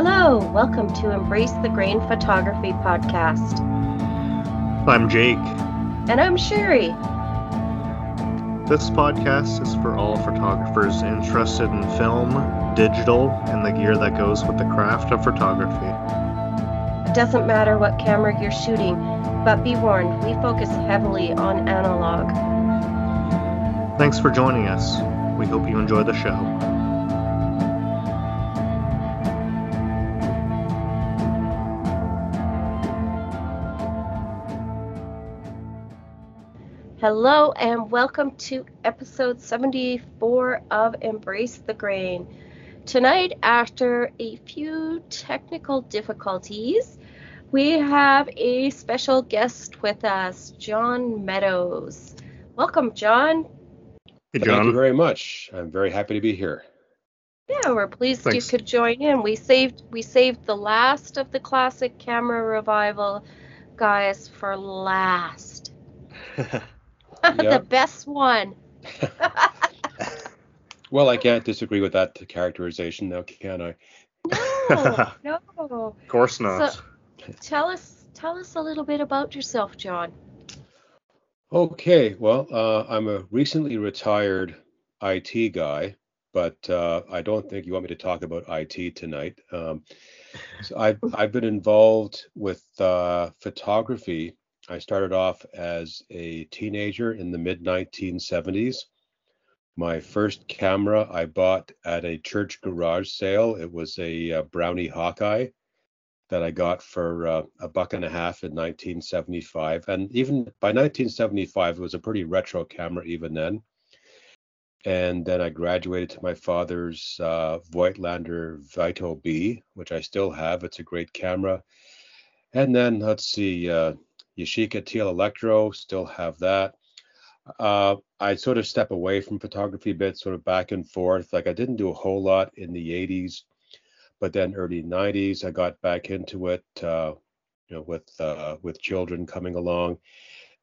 Hello, welcome to Embrace the Grain Photography Podcast. I'm Jake. And I'm Sherry. This podcast is for all photographers interested in film, digital, and the gear that goes with the craft of photography. It doesn't matter what camera you're shooting, but be warned, we focus heavily on analog. Thanks for joining us. We hope you enjoy the show. Hello, and welcome to episode 74 of Embrace the Grain. Tonight, after a few technical difficulties, we have a special guest with us, John Meadows. Welcome, John. Hey, John. Thank you very much. I'm very happy to be here. Yeah, we're pleased Thanks. you could join in. We saved we saved the last of the classic camera revival guys for last. the best one. Well, I can't disagree with that characterization now, can I? No, no. Of course not. So- Tell us tell us a little bit about yourself, John. Okay, well, uh, I'm a recently retired IT guy, but uh, I don't think you want me to talk about IT tonight. Um, so I've, I've been involved with uh, photography. I started off as a teenager in the mid 1970s. My first camera I bought at a church garage sale. It was a uh, Brownie Hawkeye that I got for uh, a buck and a half in 1975. And even by 1975, it was a pretty retro camera even then. And then I graduated to my father's uh, Voigtlander Vito B, which I still have. It's a great camera. And then let's see, uh, Yashica TL Electro, still have that. Uh, I sort of step away from photography a bit, sort of back and forth. Like I didn't do a whole lot in the 80s but then early 90s i got back into it uh, you know with uh, with children coming along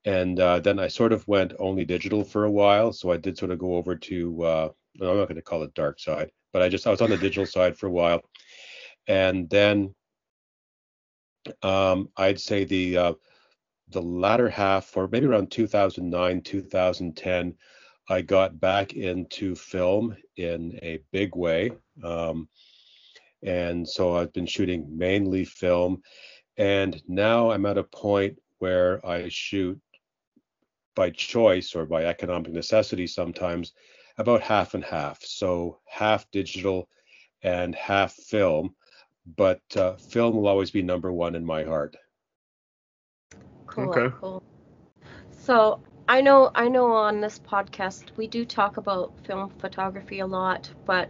and uh, then i sort of went only digital for a while so i did sort of go over to uh, i'm not going to call it dark side but i just i was on the digital side for a while and then um, i'd say the uh, the latter half or maybe around 2009 2010 i got back into film in a big way um, and so I've been shooting mainly film. And now I'm at a point where I shoot by choice or by economic necessity sometimes about half and half. So half digital and half film. But uh, film will always be number one in my heart. Cool, Okay. cool. So I know I know on this podcast we do talk about film photography a lot, but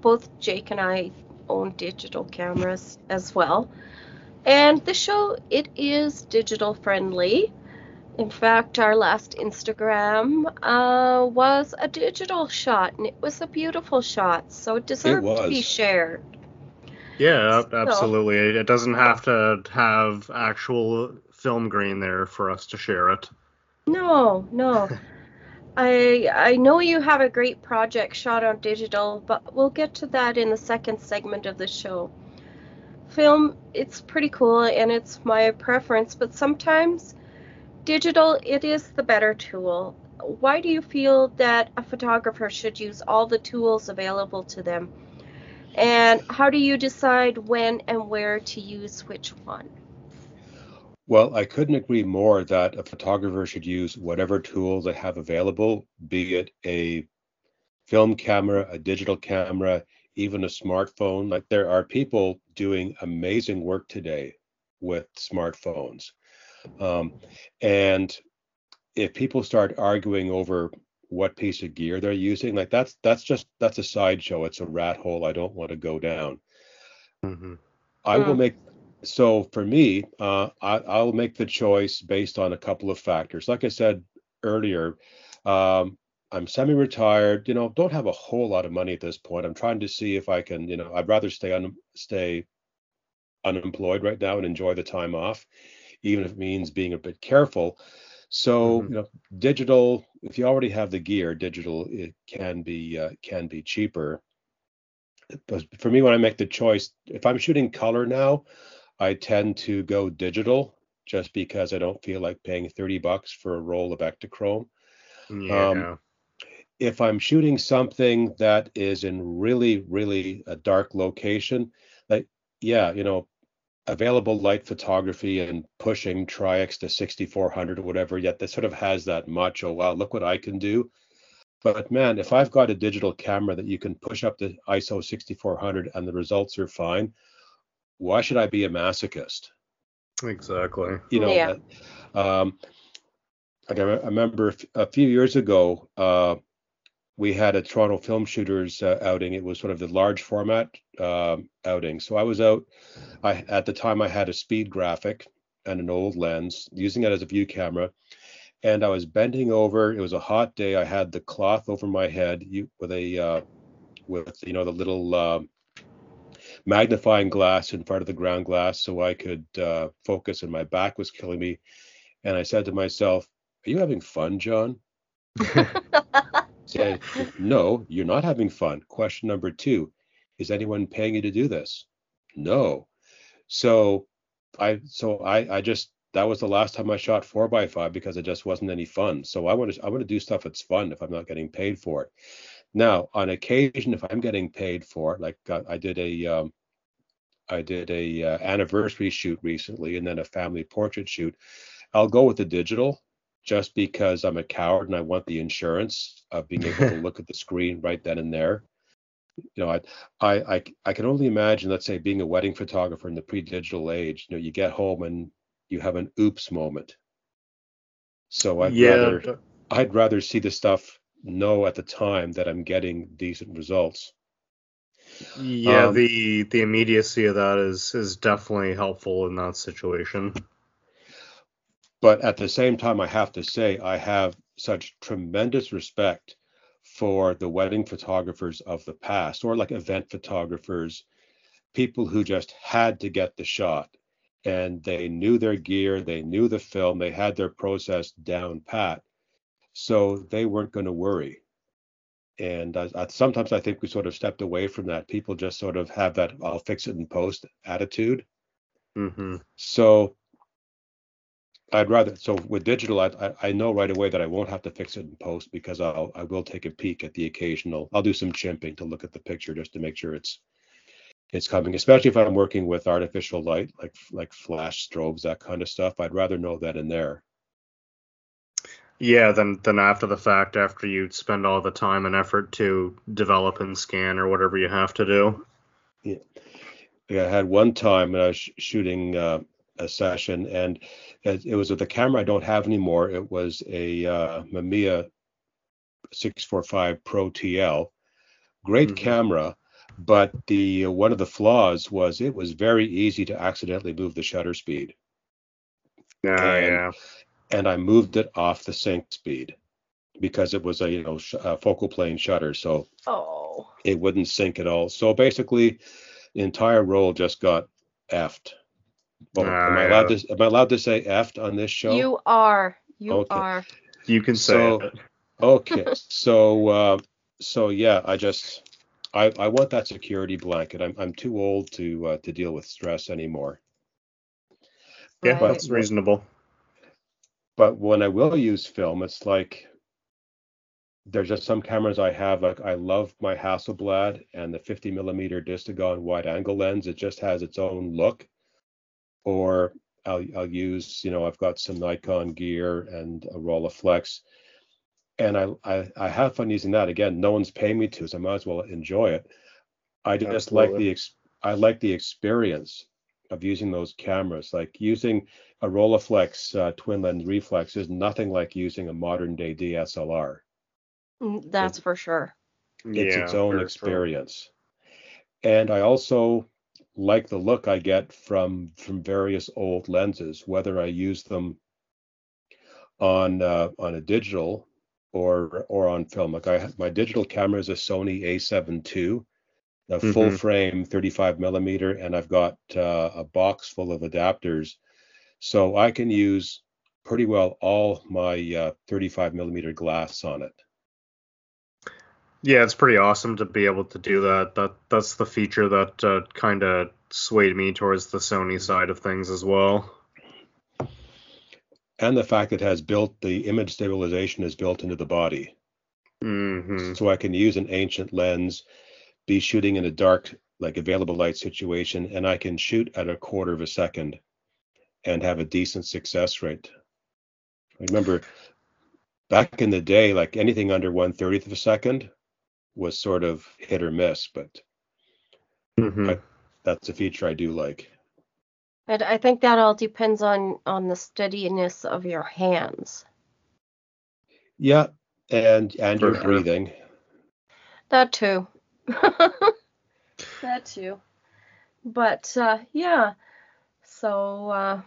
both Jake and I own digital cameras as well. And the show it is digital friendly. In fact, our last Instagram uh, was a digital shot, and it was a beautiful shot, so it deserved to be shared. Yeah, So- absolutely. It doesn't have to have actual film grain there for us to share it. No, no. I I know you have a great project shot on digital, but we'll get to that in the second segment of the show. Film, it's pretty cool and it's my preference, but sometimes digital it is the better tool. Why do you feel that a photographer should use all the tools available to them? And how do you decide when and where to use which one? Well, I couldn't agree more that a photographer should use whatever tools they have available, be it a film camera, a digital camera, even a smartphone. Like there are people doing amazing work today with smartphones. Um, and if people start arguing over what piece of gear they're using, like that's that's just that's a sideshow. It's a rat hole I don't want to go down. hmm I will make so for me, uh, I, I'll make the choice based on a couple of factors. Like I said earlier, um, I'm semi-retired. You know, don't have a whole lot of money at this point. I'm trying to see if I can. You know, I'd rather stay un, stay unemployed right now and enjoy the time off, even if it means being a bit careful. So Mhm. you know, digital. If you already have the gear, digital it can be uh, can be cheaper. But for me, when I make the choice, if I'm shooting color now, I tend to go digital just because I don't feel like paying 30 bucks for a roll of Ektachrome. Yeah. Um, if I'm shooting something that is in really, really a dark location, like, yeah, you know, available light photography and pushing Tri-X to 6400 or whatever, yet that sort of has that macho, wow, look what I can do. But man, if I've got a digital camera that you can push up to ISO 6400 and the results are fine, why should I be a masochist? Exactly. You know, Yeah. uh, um, like I, I remember a few years ago, uh, we had a Toronto film shooters uh, outing. It was sort of the large format um, outing. So I was out. I at the time I had a speed graphic and an old lens, using it as a view camera, and I was bending over. It was a hot day. I had the cloth over my head you, with a uh, with you know the little um magnifying glass in front of the ground glass so I could uh, focus, and my back was killing me. And I said to myself, "Are you having fun, John?" Said, no, you're not having fun. Question number two, is anyone paying you to do this? No. So I so I I just that was the last time I shot four by five because it just wasn't any fun. So I want to I want to do stuff that's fun if I'm not getting paid for it. Now, on occasion, if I'm getting paid for it, like uh, I did a um, I did a uh, anniversary shoot recently and then a family portrait shoot, I'll go with the digital just because I'm a coward and I want the insurance of being able to look at the screen right then and there. You know, I, I, I, I can only imagine, let's say, being a wedding photographer in the pre-digital age. You know, you get home and you have an oops moment. So I'd yeah. rather, I'd rather see the stuff know at the time that I'm getting decent results. Yeah, Um, the the immediacy of that is is definitely helpful in that situation. but at the same time, I have to say I have such tremendous respect for the wedding photographers of the past, or like event photographers, people who just had to get the shot, and they knew their gear, they knew the film, they had their process down pat, so they weren't going to worry. And I, I, sometimes I think we sort of stepped away from that. People just sort of have that "I'll fix it in post" attitude. hmm So I'd rather so with digital, I, I I know right away that I won't have to fix it in post because I'll I will take a peek at the occasional. I'll do some chimping to look at the picture just to make sure it's it's coming. Especially if I'm working with artificial light like like flash strobes that kind of stuff. I'd rather know that in there. Yeah, then then after the fact, after you spend all the time and effort to develop and scan or whatever you have to do. Yeah, I had one time when I was sh- shooting uh, a session, and it, it was with a camera I don't have anymore. It was a uh, Mamiya 645 Pro TL, great Mhm. camera, but the one of the flaws was it was very easy to accidentally move the shutter speed, Yeah, And- yeah. And I moved it off the sync speed because it was a you know sh- a focal plane shutter, so Oh. it wouldn't sync at all. So basically, the entire roll just got effed. Well, Ah, am I yeah. allowed to am I allowed to say effed on this show? You are. You Okay. are. You can say So- it. Okay, so uh, so yeah, I just I I want that security blanket. I'm I'm too old to uh, to deal with stress anymore. Yeah, Right. that's reasonable. But when I will use film, it's like there's just some cameras I have. Like I love my Hasselblad and the 50 millimeter Distagon wide angle lens. It just has its own look. Or I'll I'll use you know I've got some Nikon gear and a Rolleiflex, and I, I I have fun using that. Again, no one's paying me to, so I might as well enjoy it. I just like the I like the experience of using those cameras. Like using a Rolleiflex uh, twin lens reflex is nothing like using a modern day DSLR. Mm, That's for sure. It's yeah, its own very true. experience. And I also like the look I get from from various old lenses, whether I use them on uh, on a digital or or on film. Like I my digital camera is a Sony A7 II, a full Mhm. frame 35 millimeter, and I've got uh, a box full of adapters, so I can use pretty well all my uh, 35 millimeter glass on it. Yeah, it's pretty awesome to be able to do that. That that's the feature that uh, kind of swayed me towards the Sony side of things as well. And the fact that it has built the image stabilization is built into the body. hmm So I can use an ancient lens, be shooting in a dark, like available light situation, and I can shoot at a quarter of a second and have a decent success rate. I remember back in the day, like anything under one thirtieth of a second was sort of hit or miss, but hmm I- that's a feature I do like. And I think that all depends on on the steadiness of your hands. Yeah, and and For your sure. breathing. That too. that too. But uh, yeah. So uh,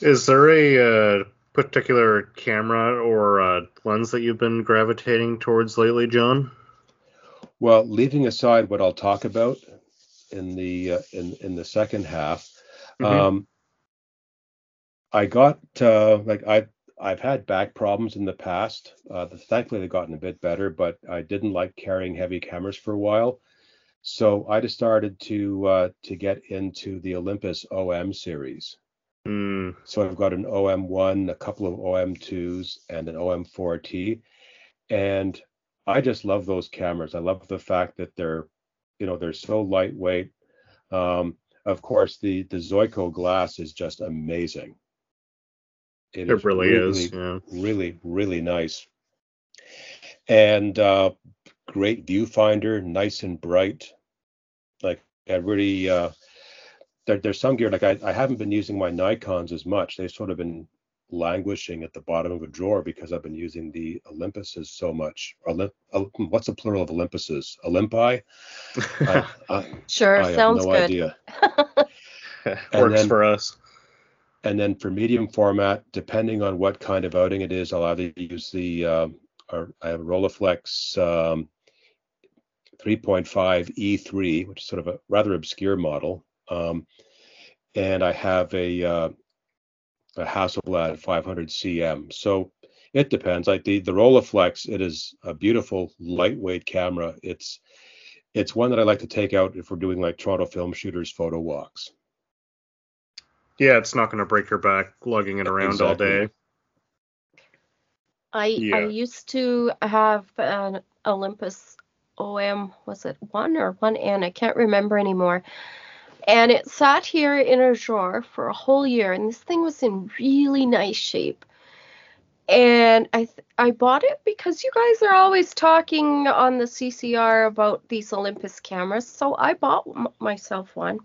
Is there a uh, particular camera or uh, lens that you've been gravitating towards lately, John? Well, leaving aside what I'll talk about in the uh, in in the second half, Mhm. um, I got uh, like I I've had back problems in the past. Uh, thankfully, they've gotten a bit better, but I didn't like carrying heavy cameras for a while, so I just started to uh, to get into the Olympus OM series. Mm, So I've got an OM1, a couple of OM2s, and an OM4T. And I just love those cameras. I love the fact that they're, you know, they're so lightweight. Um, of course, the the Zuiko glass is just amazing. It really is. Yeah. really, really nice. And uh, great viewfinder, nice and bright. Like I really, uh, there, there's some gear like I, I haven't been using my Nikon's as much. They've sort of been languishing at the bottom of a drawer because I've been using the Olympuses so much. Olymp, what's the plural of Olympuses? Olympi? I, I, sure, I have sounds no good. idea. Works then- for us. And then for medium format, depending on what kind of outing it is, I'll either use the or I have a Rolleiflex um, 3.5 E3, which is sort of a rather obscure model, um, and I have a uh, a Hasselblad 500 CM. So it depends. Like the the Rolleiflex, it is a beautiful lightweight camera. It's it's one that I like to take out if we're doing like Toronto film shooters photo walks. Yeah, it's not going to break your back lugging it around all day. I I used to have an Olympus OM, was it one or one N? I can't remember anymore. And it sat here in a drawer for a whole year, and this thing was in really nice shape. And I th- I bought it because you guys are always talking on the CCR about these Olympus cameras, so I bought m- myself one.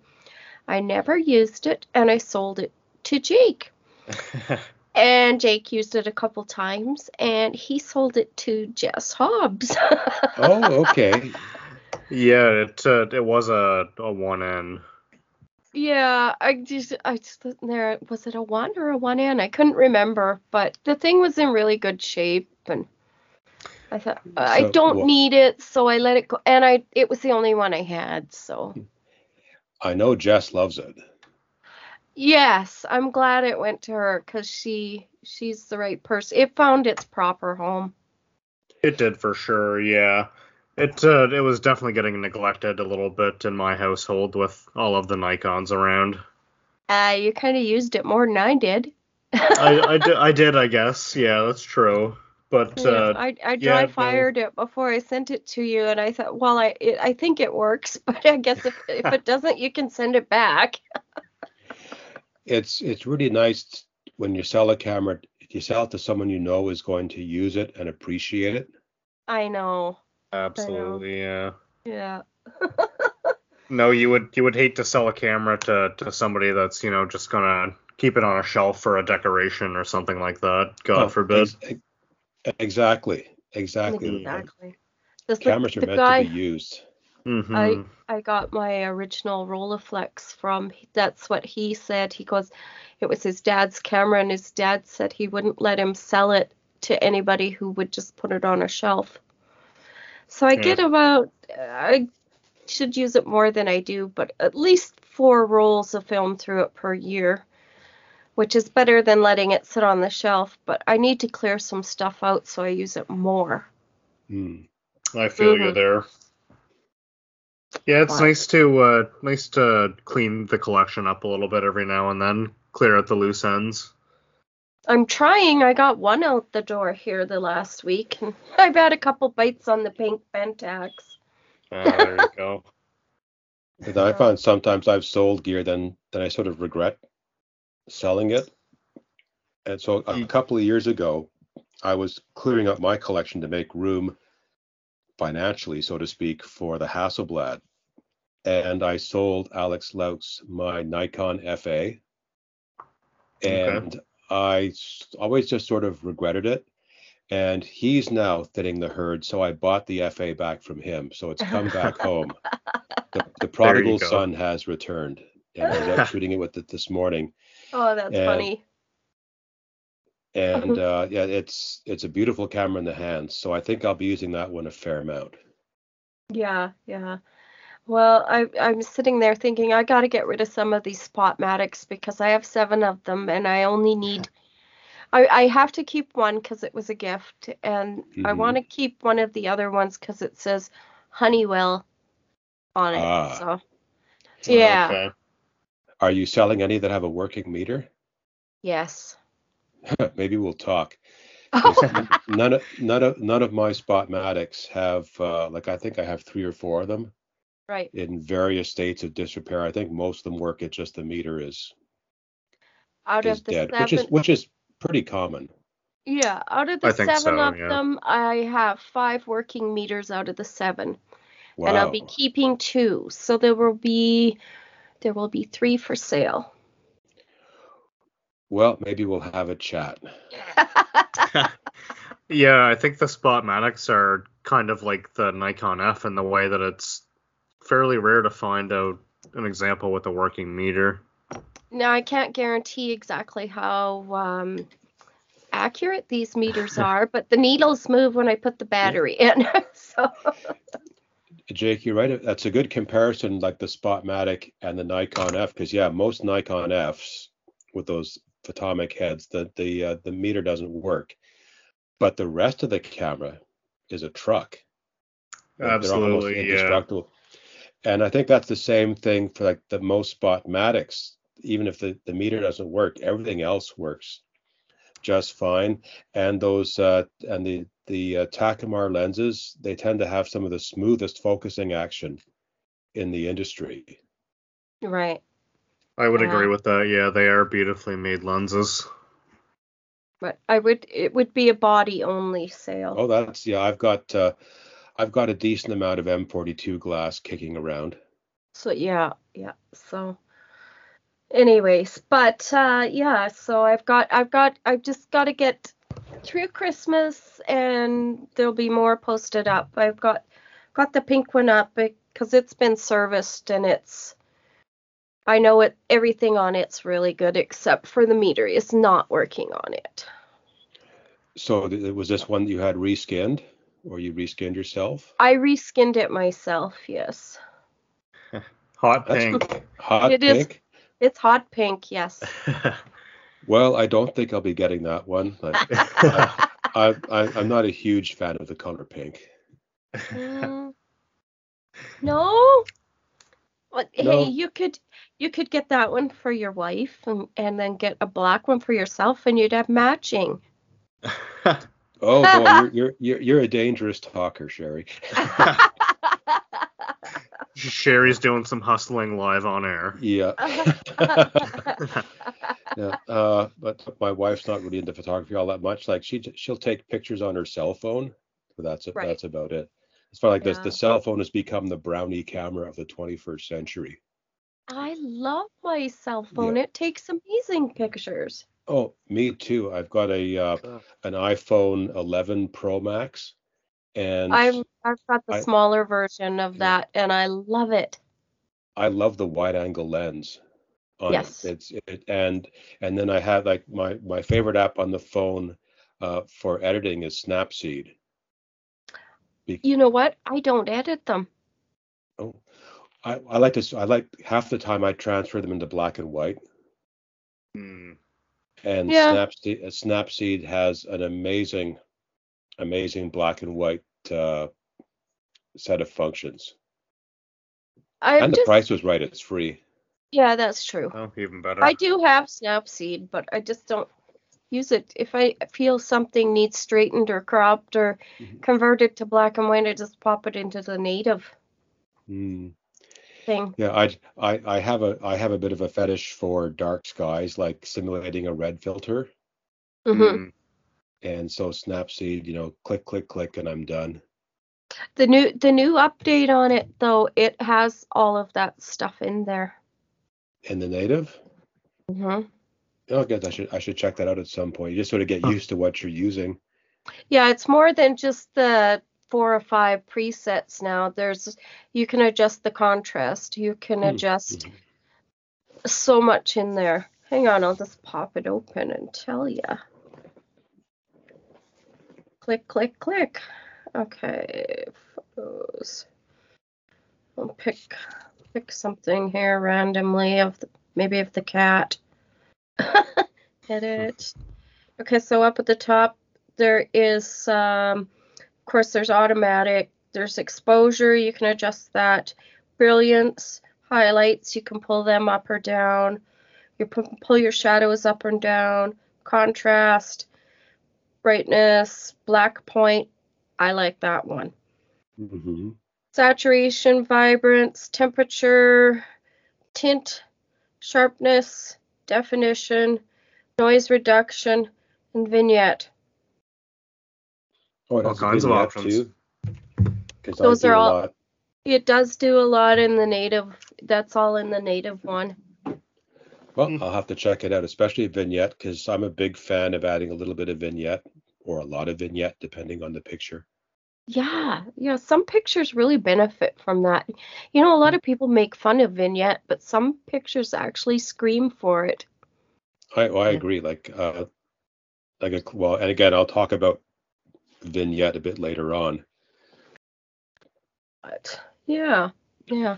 I never used it, and I sold it to Jake. And Jake used it a couple times, and he sold it to Jess Hobbs. Oh, okay. yeah, it uh, it was a a one N. yeah, I just I just there. Was it a one or a one N? I couldn't remember, but the thing was in really good shape, and I thought I don't wha- need it, so I let it go. And I it was the only one I had, so I know Jess loves it. yes, I'm glad it went to her because she she's the right person. It found its proper home. It did for sure. Yeah, it uh, it was definitely getting neglected a little bit in my household with all of the Nikon's around. Uh, you kind of used it more than I did. I I, di- I did, I guess. Yeah, that's true. But Yeah, uh, I I yeah, dry no. fired it before I sent it to you, and I thought, well, I it, I think it works, but I guess if if it doesn't, you can send it back. It's it's really nice when you sell a camera, if you sell it to someone you know is going to use it and appreciate it. I know. absolutely, yeah. Yeah. No, you would you would hate to sell a camera to to somebody that's you know just gonna keep it on a shelf for a decoration or something like that. God Oh, forbid. ex- ex- exactly. Exactly. Exactly. This, the, Cameras are meant guy to be used. Mhm. I I got my original Rolleiflex from. That's what he said. He goes, it was his dad's camera, and his dad said he wouldn't let him sell it to anybody who would just put it on a shelf. So I Yeah. get about I should use it more than I do, but at least four rolls of film through it per year, which is better than letting it sit on the shelf. But I need to clear some stuff out, so I use it more. Hmm. I feel you Mhm. there. Yeah, it's But- nice to uh, nice to clean the collection up a little bit every now and then, clear out the loose ends. I'm trying. I got one out the door here the last week. and I've had a couple bites on the pink Pentax. Ah, there you go. I find sometimes I've sold gear, then then I sort of regret selling it. And so a Mm. couple of years ago, I was clearing up my collection to make room financially, so to speak, for the Hasselblad. And I sold Alex Lautz my Nikon FA. Okay. And I s- always just sort of regretted it. And he's now thinning the herd, so I bought the FA back from him. So it's come back home. The, the prodigal son has returned. And I was out shooting it with it this morning. Oh, that's And- funny. And uh, yeah, it's it's a beautiful camera in the hands. So I think I'll be using that one a fair amount. Yeah, yeah. Well, I I'm sitting there thinking I got to get rid of some of these Spotmatics because I have seven of them and I only need I I have to keep one because it was a gift and I Mhm. want to keep one of the other ones because it says Honeywell on it. Ah. So yeah, Okay. Are you selling any that have a working meter? yes. Maybe we'll talk. None of none of none of my Spotmatics have uh, like I think I have three or four of them right. in various states of disrepair. I think most of them work. It's just the meter is Out is of the dead, seven, which is which is pretty common. yeah, out of the think seven so, of yeah. them, I have five working meters out of the seven. Wow. and I'll be keeping two. So there will be there will be three for sale. Well, maybe we'll have a chat. yeah, I think the Spotmatics are kind of like the Nikon F in the way that it's fairly rare to find out an example with a working meter. now I can't guarantee exactly how um, accurate these meters are, but the needles move when I put the battery in. so Jake, you're right. That's a good comparison, like the Spotmatic and the Nikon F, because yeah, most Nikon Fs with those photomic heads, the the uh, the meter doesn't work, but the rest of the camera is a truck. Like, they're Absolutely, yeah. And I think that's the same thing for like the most Spotmatics. Even if the, the meter doesn't work, everything else works just fine. And those uh, and the the uh, Takumar lenses, they tend to have some of the smoothest focusing action in the industry. right. I would Yeah. agree with that. Yeah, they are beautifully made lenses. But I would it would be a body only sale. Oh, that's yeah. I've got uh, I've got a decent amount of M42 glass kicking around. So yeah, yeah. So anyways, but uh yeah, so I've got I've got I've just got to get through Christmas and there'll be more posted up. I've got got the pink one up because it's been serviced and it's I know it everything on it's really good except for the meter is not working on it. So th- was this one that you had reskinned, or you reskinned yourself? I reskinned it myself, yes. Hot That's pink. Hot It is- pink. It's hot pink, yes. Well, I don't think I'll be getting that one. Like, I, I, I'm not a huge fan of the color pink. Mm. no. But No. hey, you could you could get that one for your wife and, and then get a black one for yourself and you'd have matching. Oh, boy, you're, you're you're you're a dangerous talker, Sherry. Sherry's doing some hustling live on air. Yeah, yeah. Uh, but my wife's not really into photography all that much. Like she she'll take pictures on her cell phone, but that's Right. that's about it. It's far like this. Yeah. The cell phone has become the brownie camera of the 21st century. I love my cell phone. It takes amazing pictures. Oh, me too. I've got a uh, an iPhone 11 Pro Max, and I'm I've got the I- smaller version of Yeah. that and I love it. I love the wide angle lens on Yes. it. It's it and and then I have like my my favorite app on the phone uh, for editing is Snapseed. Be- You know what? I don't edit them. oh, I, I like to I like half the time I transfer them into black and white, Hmm. and Yeah. Snapseed uh, Snapseed has an amazing amazing black and white uh, set of functions. I'm and the just, price was right; it's free. Yeah, that's true. Oh, even better. I do have Snapseed, but I just don't use it. If I feel something needs straightened or cropped or Mhm. converted to black and white, I just pop it into the native Mm. thing. Yeah, I, I I have a I have a bit of a fetish for dark skies, like simulating a red filter, hmm Mm. and so Snapseed, you know, click click click, and I'm done. The new the new update on it though, it has all of that stuff in there. In the native, Mm-hmm. oh, I guess I should I should check that out at some point. You just sort of get Huh. used to what you're using. Yeah, it's more than just the four or five presets now. There's you can adjust the contrast. You can Hmm. adjust so much in there. Hang on, I'll just pop it open and tell ya. Click, click, click. Okay, photos. I'll pick pick something here randomly of the maybe of the cat. Edit. Okay, so up at the top there is um, of course there's automatic, there's exposure, you can adjust that. Brilliance, highlights, you can pull them up or down. You pu- pull your shadows up and down. Contrast, brightness, black point. I like that one. hmm Saturation, vibrance, temperature, tint, sharpness, definition, noise reduction, and vignette. Oh, All kinds of options. too. 'Cause Those are all- It does do a lot in the native. That's all in the native one. Well, Mm. I'll have to check it out, especially vignette, because I'm a big fan of adding a little bit of vignette or a lot of vignette, depending on the picture. Yeah, yeah, some pictures really benefit from that. You know, a lot of people make fun of vignette, but some pictures actually scream for it. I, well, I agree. Like, uh, like a, well, and again, I'll talk about vignette a bit later on. But yeah, yeah.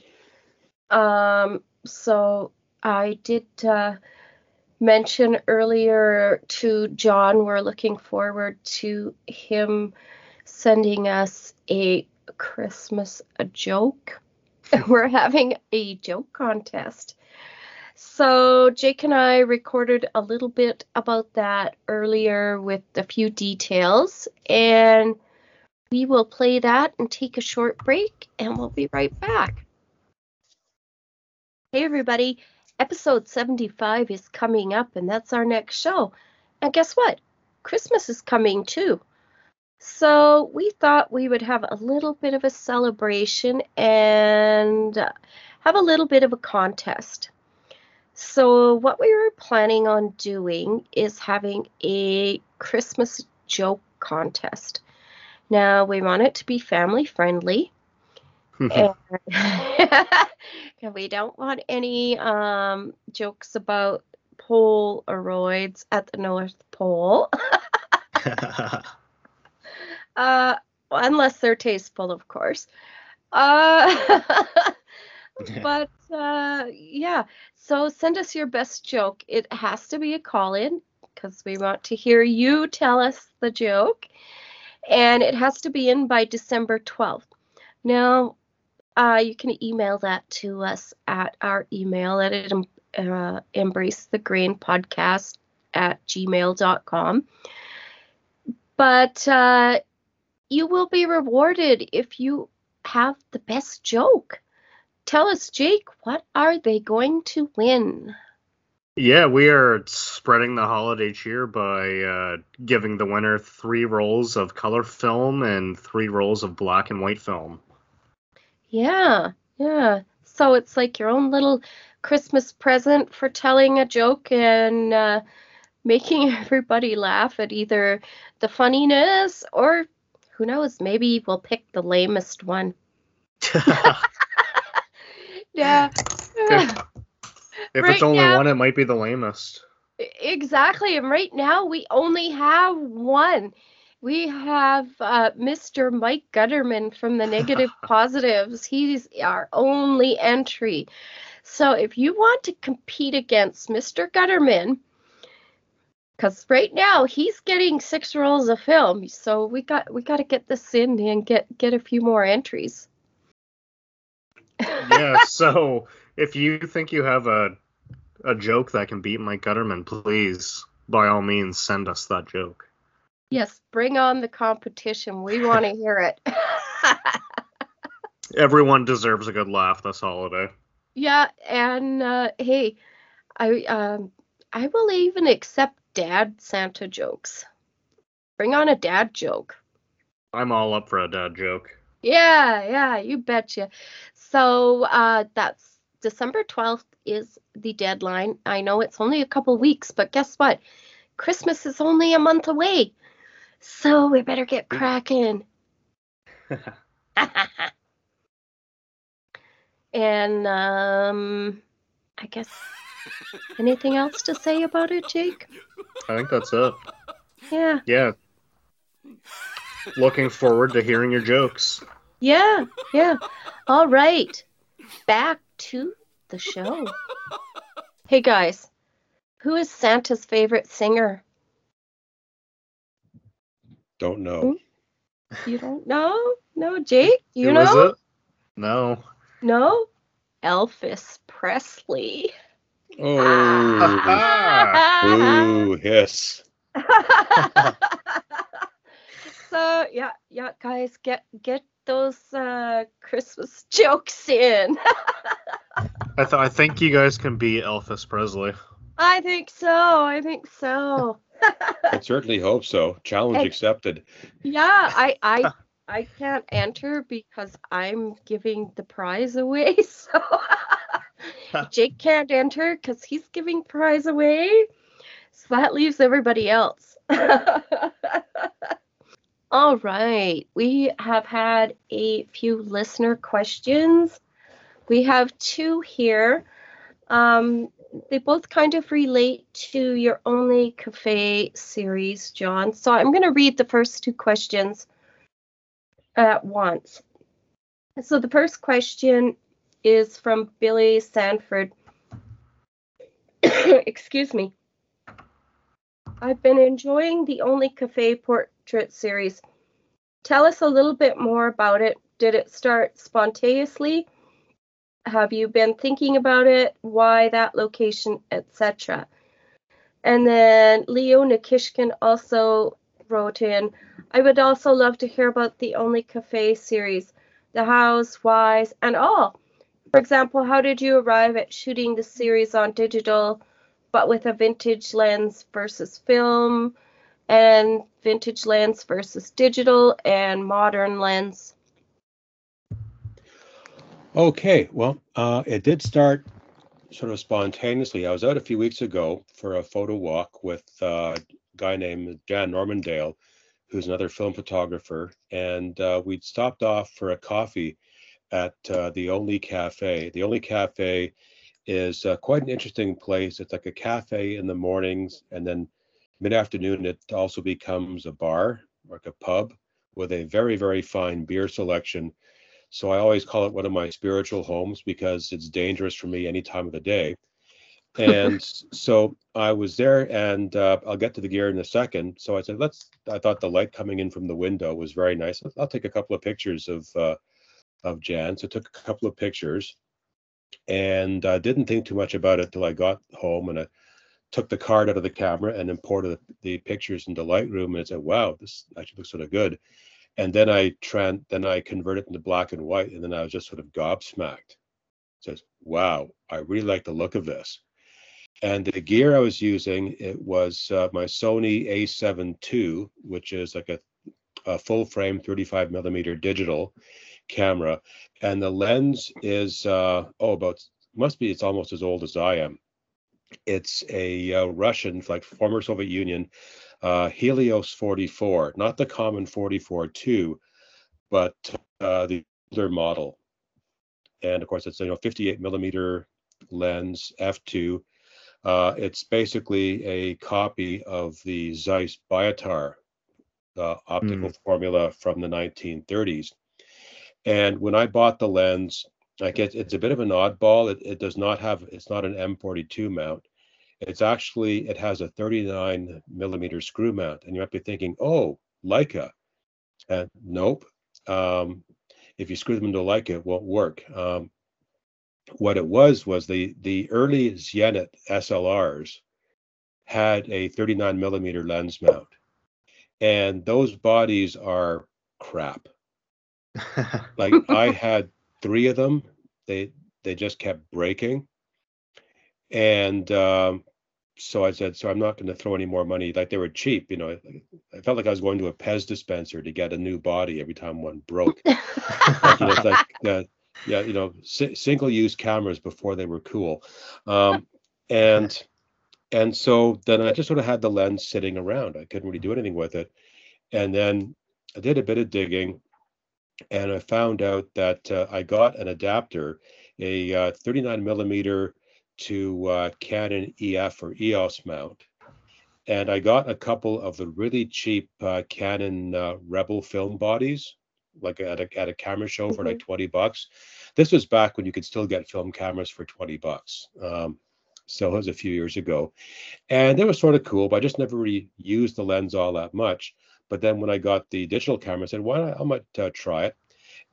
Um, so I did uh, mention earlier to John, we're looking forward to him sending us a Christmas a joke. we're having a joke contest. So Jake and I recorded a little bit about that earlier with a few details, and we will play that and take a short break, and we'll be right back. Hey, everybody. Episode 75 is coming up, and that's our next show. And guess what? Christmas is coming too. So we thought we would have a little bit of a celebration and have a little bit of a contest. So, what we were planning on doing is having a Christmas joke contest. Now, we want it to be family friendly. and and we don't want any um, jokes about Polaroids at the North Pole, uh, unless they're tasteful, of course. Uh, but uh, yeah, so send us your best joke. It has to be a call in because we want to hear you tell us the joke, and it has to be in by December 12th. Now, uh, you can email that to us at our email at uh, embrace the grain podcast at gmail.com. But uh, you will be rewarded if you have the best joke. Tell us, Jake, what are they going to win? yeah, we are spreading the holiday cheer by uh, giving the winner three rolls of color film and three rolls of black and white film. Yeah, yeah. So it's like your own little Christmas present for telling a joke and uh, making everybody laugh at either the funniness or who knows, maybe we'll pick the lamest one. Yeah. If Right it's only now- one, it might be the lamest. Exactly. And right now we only have one. We have uh, Mr. Mike Gutterman from the Negative Positives. He's our only entry. So if you want to compete against Mr. Gutterman, Because right now he's getting six rolls of film, so we got we got to get this in and get get a few more entries. yeah. So if you think you have a a joke that can beat Mike Gutterman, please by all means send us that joke. Yes, bring on the competition. We want to hear it. Everyone deserves a good laugh this holiday. Yeah, and uh, hey, I um I will even accept dad Santa jokes. Bring on a dad joke. I'm all up for a dad joke. Yeah, yeah, you betcha. So uh, that's December 12th is the deadline. I know it's only a couple weeks, but guess what? Christmas is only a month away. So we better get cracking. and um, I guess anything else to say about it, Jake? I think that's it. Yeah. Yeah. Looking forward to hearing your jokes. Yeah, yeah. All right. Back to the show. Hey guys, who is Santa's favorite singer? Don't know. Hmm? You don't know? No, Jake, you Who know? is it? No. No? Elvis Presley. Oh, Ah. ooh, yes. so yeah, yeah, guys, get get those uh, Christmas jokes in. I, th- I think you guys can be Elvis Presley. I think so. I think so. I certainly hope so. Challenge Hey. accepted. Yeah, I I I can't enter because I'm giving the prize away. So Jake can't enter because he's giving prize away. So that leaves everybody else. All right, we have had a few listener questions. We have two here. Um, they both kind of relate to your Only Cafe series, John. So I'm going to read the first two questions at once. So the first question is from Billy Sanford. Excuse me. I've been enjoying the Only Cafe portrait series. Tell us a little bit more about it. Did it start spontaneously? Have you been thinking about it? Why that location, etc.? And then Leo Nikishkin also wrote in, I would also love to hear about the Only Cafe series, the hows, whys, and all. For example, how did you arrive at shooting the series on digital, but with a vintage lens versus film, and vintage lens versus digital, and modern lens? Okay, well, uh, it did start sort of spontaneously. I was out a few weeks ago for a photo walk with uh, guy named Jan Normandale, who's another film photographer, and uh, we'd stopped off for a coffee at uh, the Only Cafe. The Only Cafe is uh, quite an interesting place. It's like a cafe in the mornings, and then mid-afternoon it also becomes a bar, like a pub, with a very, very fine beer selection. So I always call it one of my spiritual homes because it's dangerous for me any time of the day. And so I was there, and uh, I'll get to the gear in a second. So I said, let's. I thought the light coming in from the window was very nice. I'll take a couple of pictures of uh, of Jan. So I took a couple of pictures, and I didn't think too much about it till I got home, and I took the card out of the camera and imported the, pictures into Lightroom, and I said, wow, this actually looks sort of good and then I tran then I converted it into black and white, and then I was just sort of gobsmacked. Says, wow, I really like the look of this. And the gear I was using, it was uh, my Sony A7 II, which is like a, a full frame 35 millimeter digital camera, and the lens is uh, oh about must be it's almost as old as I am. It's a uh, Russian, like former Soviet Union, uh, Helios 44, not the common 44 2, but uh, the older model. And of course, it's you know 58 millimeter lens f2. Uh, it's basically a copy of the Zeiss Biotar uh, optical formula from the 1930s. And when I bought the lens, like it, it's a bit of an oddball. It, it does not have, it's not an M42 mount. It's actually it has a 39 millimeter screw mount, and you might be thinking, oh, Leica. And nope. Um, if you screw them into Leica, it won't work. Um, what it was was the the early Zenit SLRs had a 39 millimeter lens mount, and those bodies are crap. like I had three of them. They they just kept breaking, and um, so I said, so I'm not going to throw any more money. Like they were cheap, you know. I felt like I was going to a Pez dispenser to get a new body every time one broke. like, you know, like uh, yeah, you know, si- single-use cameras before they were cool, um, and and so then I just sort of had the lens sitting around. I couldn't really do anything with it, and then I did a bit of digging, and I found out that uh, I got an adapter, a uh, 39 millimeter to uh, Canon EF or EOS mount. And I got a couple of the really cheap uh, Canon uh, Rebel film bodies, like at a, at a camera show for mm-hmm. like 20 bucks. This was back when you could still get film cameras for 20 bucks. Um, so it was a few years ago. And they was sort of cool, but I just never really used the lens all that much. But then when I got the digital camera, I said, why not, I might uh, try it.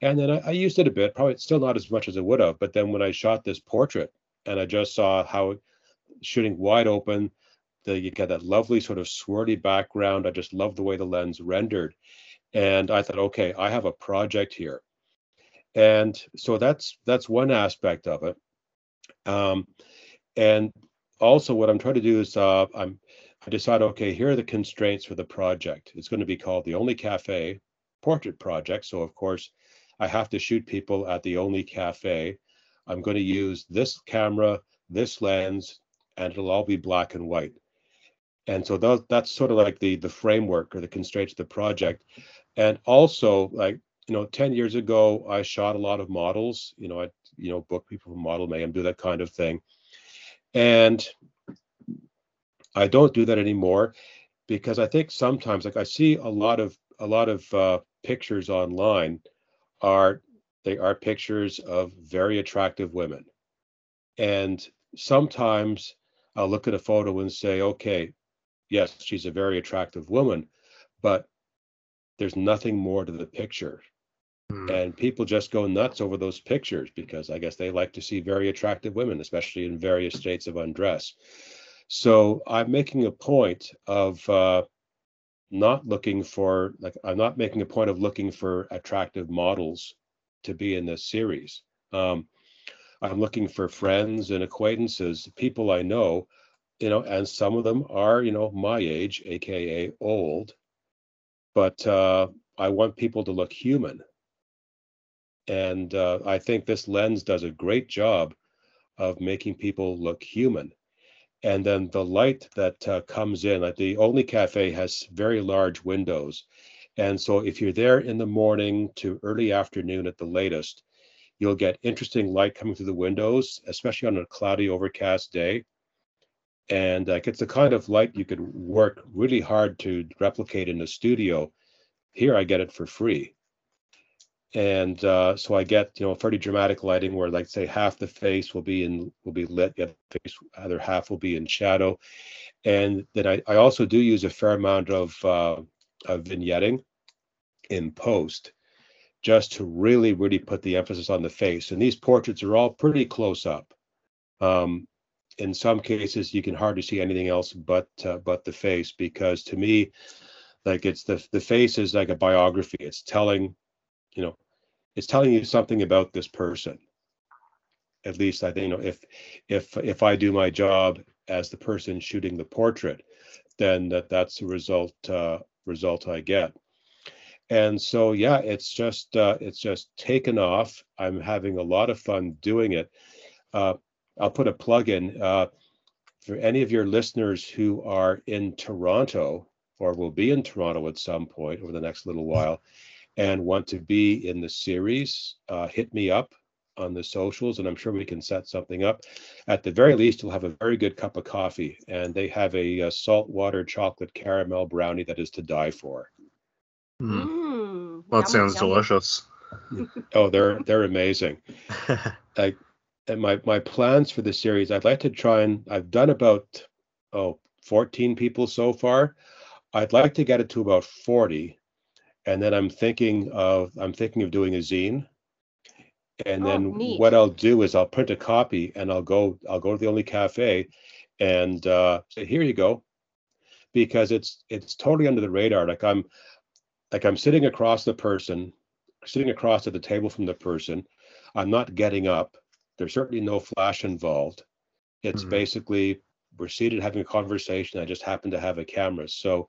And then I, I, used it a bit, probably still not as much as I would have. But then when I shot this portrait and I just saw how shooting wide open, the, you get that lovely sort of swirly background. I just love the way the lens rendered. And I thought, okay, I have a project here. And so that's that's one aspect of it. Um, and also what I'm trying to do is uh, I'm I decide, okay, here are the constraints for the project. It's going to be called the Only Cafe Portrait Project. So of course, I have to shoot people at the Only Cafe. I'm going to use this camera, this lens, and it'll all be black and white. And so that, that's sort of like the the framework or the constraints of the project. And also, like you know, 10 years ago, I shot a lot of models. You know, I you know book people from Model Mayhem, do that kind of thing. And I don't do that anymore because I think sometimes, like I see a lot of a lot of uh, pictures online are they are pictures of very attractive women. And sometimes I'll look at a photo and say, okay, yes, she's a very attractive woman, but there's nothing more to the picture. Hmm. And people just go nuts over those pictures because I guess they like to see very attractive women, especially in various states of undress. So I'm making a point of uh, not looking for, like, I'm not making a point of looking for attractive models to be in this series. Um, I'm looking for friends and acquaintances, people I know, you know, and some of them are, you know, my age, aka old, but uh, I want people to look human. And uh, I think this lens does a great job of making people look human. And then the light that uh, comes in, like the only cafe has very large windows. And so if you're there in the morning to early afternoon at the latest, you'll get interesting light coming through the windows, especially on a cloudy, overcast day. And like it's the kind of light you could work really hard to replicate in a studio. Here, I get it for free. And uh, so I get, you know, pretty dramatic lighting where, like, say, half the face will be in will be lit, the face, other half will be in shadow. And then I, I also do use a fair amount of uh, of vignetting in post just to really, really put the emphasis on the face. And these portraits are all pretty close up. Um, in some cases, you can hardly see anything else but uh, but the face because to me, like it's the the face is like a biography. It's telling, you know, it's telling you something about this person. At least I think you know if if if I do my job as the person shooting the portrait, then that that's the result uh, result I get. And so yeah, it's just uh, it's just taken off. I'm having a lot of fun doing it. Uh, I'll put a plug in uh, for any of your listeners who are in Toronto or will be in Toronto at some point over the next little while and want to be in the series. Uh, hit me up on the socials, and I'm sure we can set something up. At the very least, you'll have a very good cup of coffee, and they have a, a saltwater chocolate caramel brownie that is to die for. Mm. Mm, that sounds yummy. delicious. oh, they're they're amazing. I, and my my plans for the series, I'd like to try and I've done about oh 14 people so far. I'd like to get it to about 40, and then I'm thinking of I'm thinking of doing a zine. And Oh, then neat. what I'll do is I'll print a copy and I'll go I'll go to the only cafe and uh, say here you go, because it's it's totally under the radar. Like I'm like I'm sitting across the person, sitting across at the table from the person. I'm not getting up. There's certainly no flash involved. It's Mhm. basically we're seated having a conversation. I just happen to have a camera. So,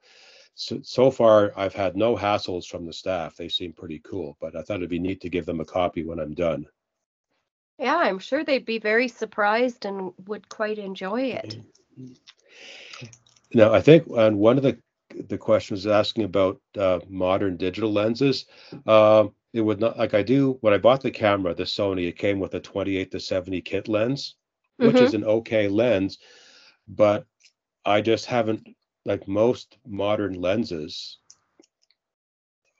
so so far I've had no hassles from the staff. They seem pretty cool, but I thought it'd be neat to give them a copy when I'm done. Yeah, I'm sure they'd be very surprised and would quite enjoy it. Now, I think on one of the the questions asking about uh, modern digital lenses, um, it would not like I do when I bought the camera, the Sony. It came with a 28 to 70 kit lens, which Mhm. is an okay lens, but I just haven't like most modern lenses.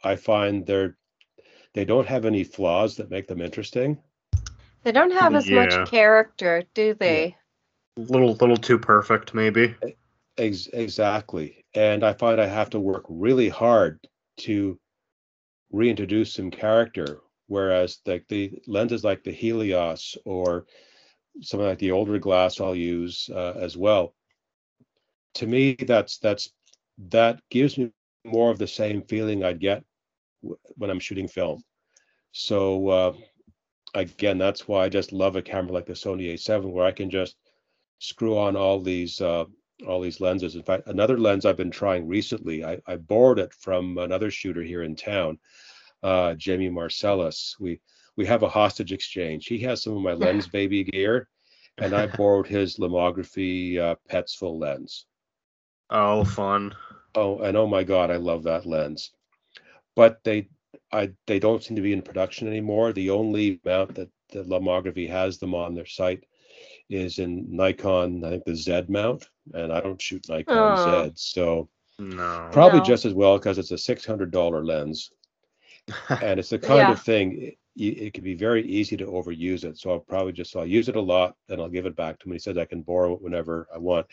I find they're they don't have any flaws that make them interesting. They don't have as Yeah. much character, do they? little little too perfect, maybe. Ex- exactly. And I find I have to work really hard to reintroduce some character. Whereas like the lenses like the Helios or something like the older glass I'll use uh, as well. To me, that's that's that gives me more of the same feeling I'd get w- when I'm shooting film. So uh, again, that's why I just love a camera like the Sony A7, where I can just screw on all these uh, all these lenses. In fact, another lens I've been trying recently, I, I borrowed it from another shooter here in town, uh, Jamie Marcellus. We we have a hostage exchange. He has some of my lens baby gear, and I borrowed his lomography uh, lens. Oh, fun. Oh, and oh my God, I love that lens. But they, I, they don't seem to be in production anymore. The only mount that the Lomography has them on their site is in Nikon, I think the Z mount, and I don't shoot Nikon Oh. Z, so No. probably No. just as well because it's a six hundred dollar lens, and it's the kind Yeah. of thing it, it can be very easy to overuse it. So I'll probably just I'll use it a lot, and I'll give it back to him. He says I can borrow it whenever I want.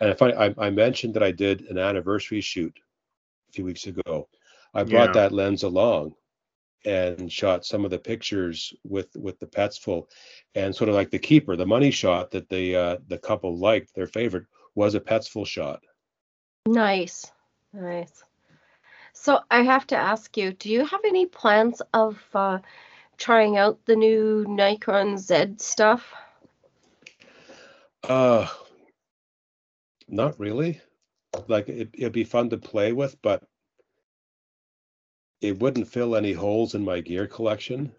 And if I, I, I mentioned that I did an anniversary shoot a few weeks ago, I brought Yeah. that lens along and shot some of the pictures with with the Petzval, and sort of like the keeper, the money shot that the uh, the couple liked, their favorite was a Petzval shot. Nice. Nice. So I have to ask you, do you have any plans of uh, trying out the new Nikon Z stuff? Uh, not really. Like it, it'd be fun to play with, but it wouldn't fill any holes in my gear collection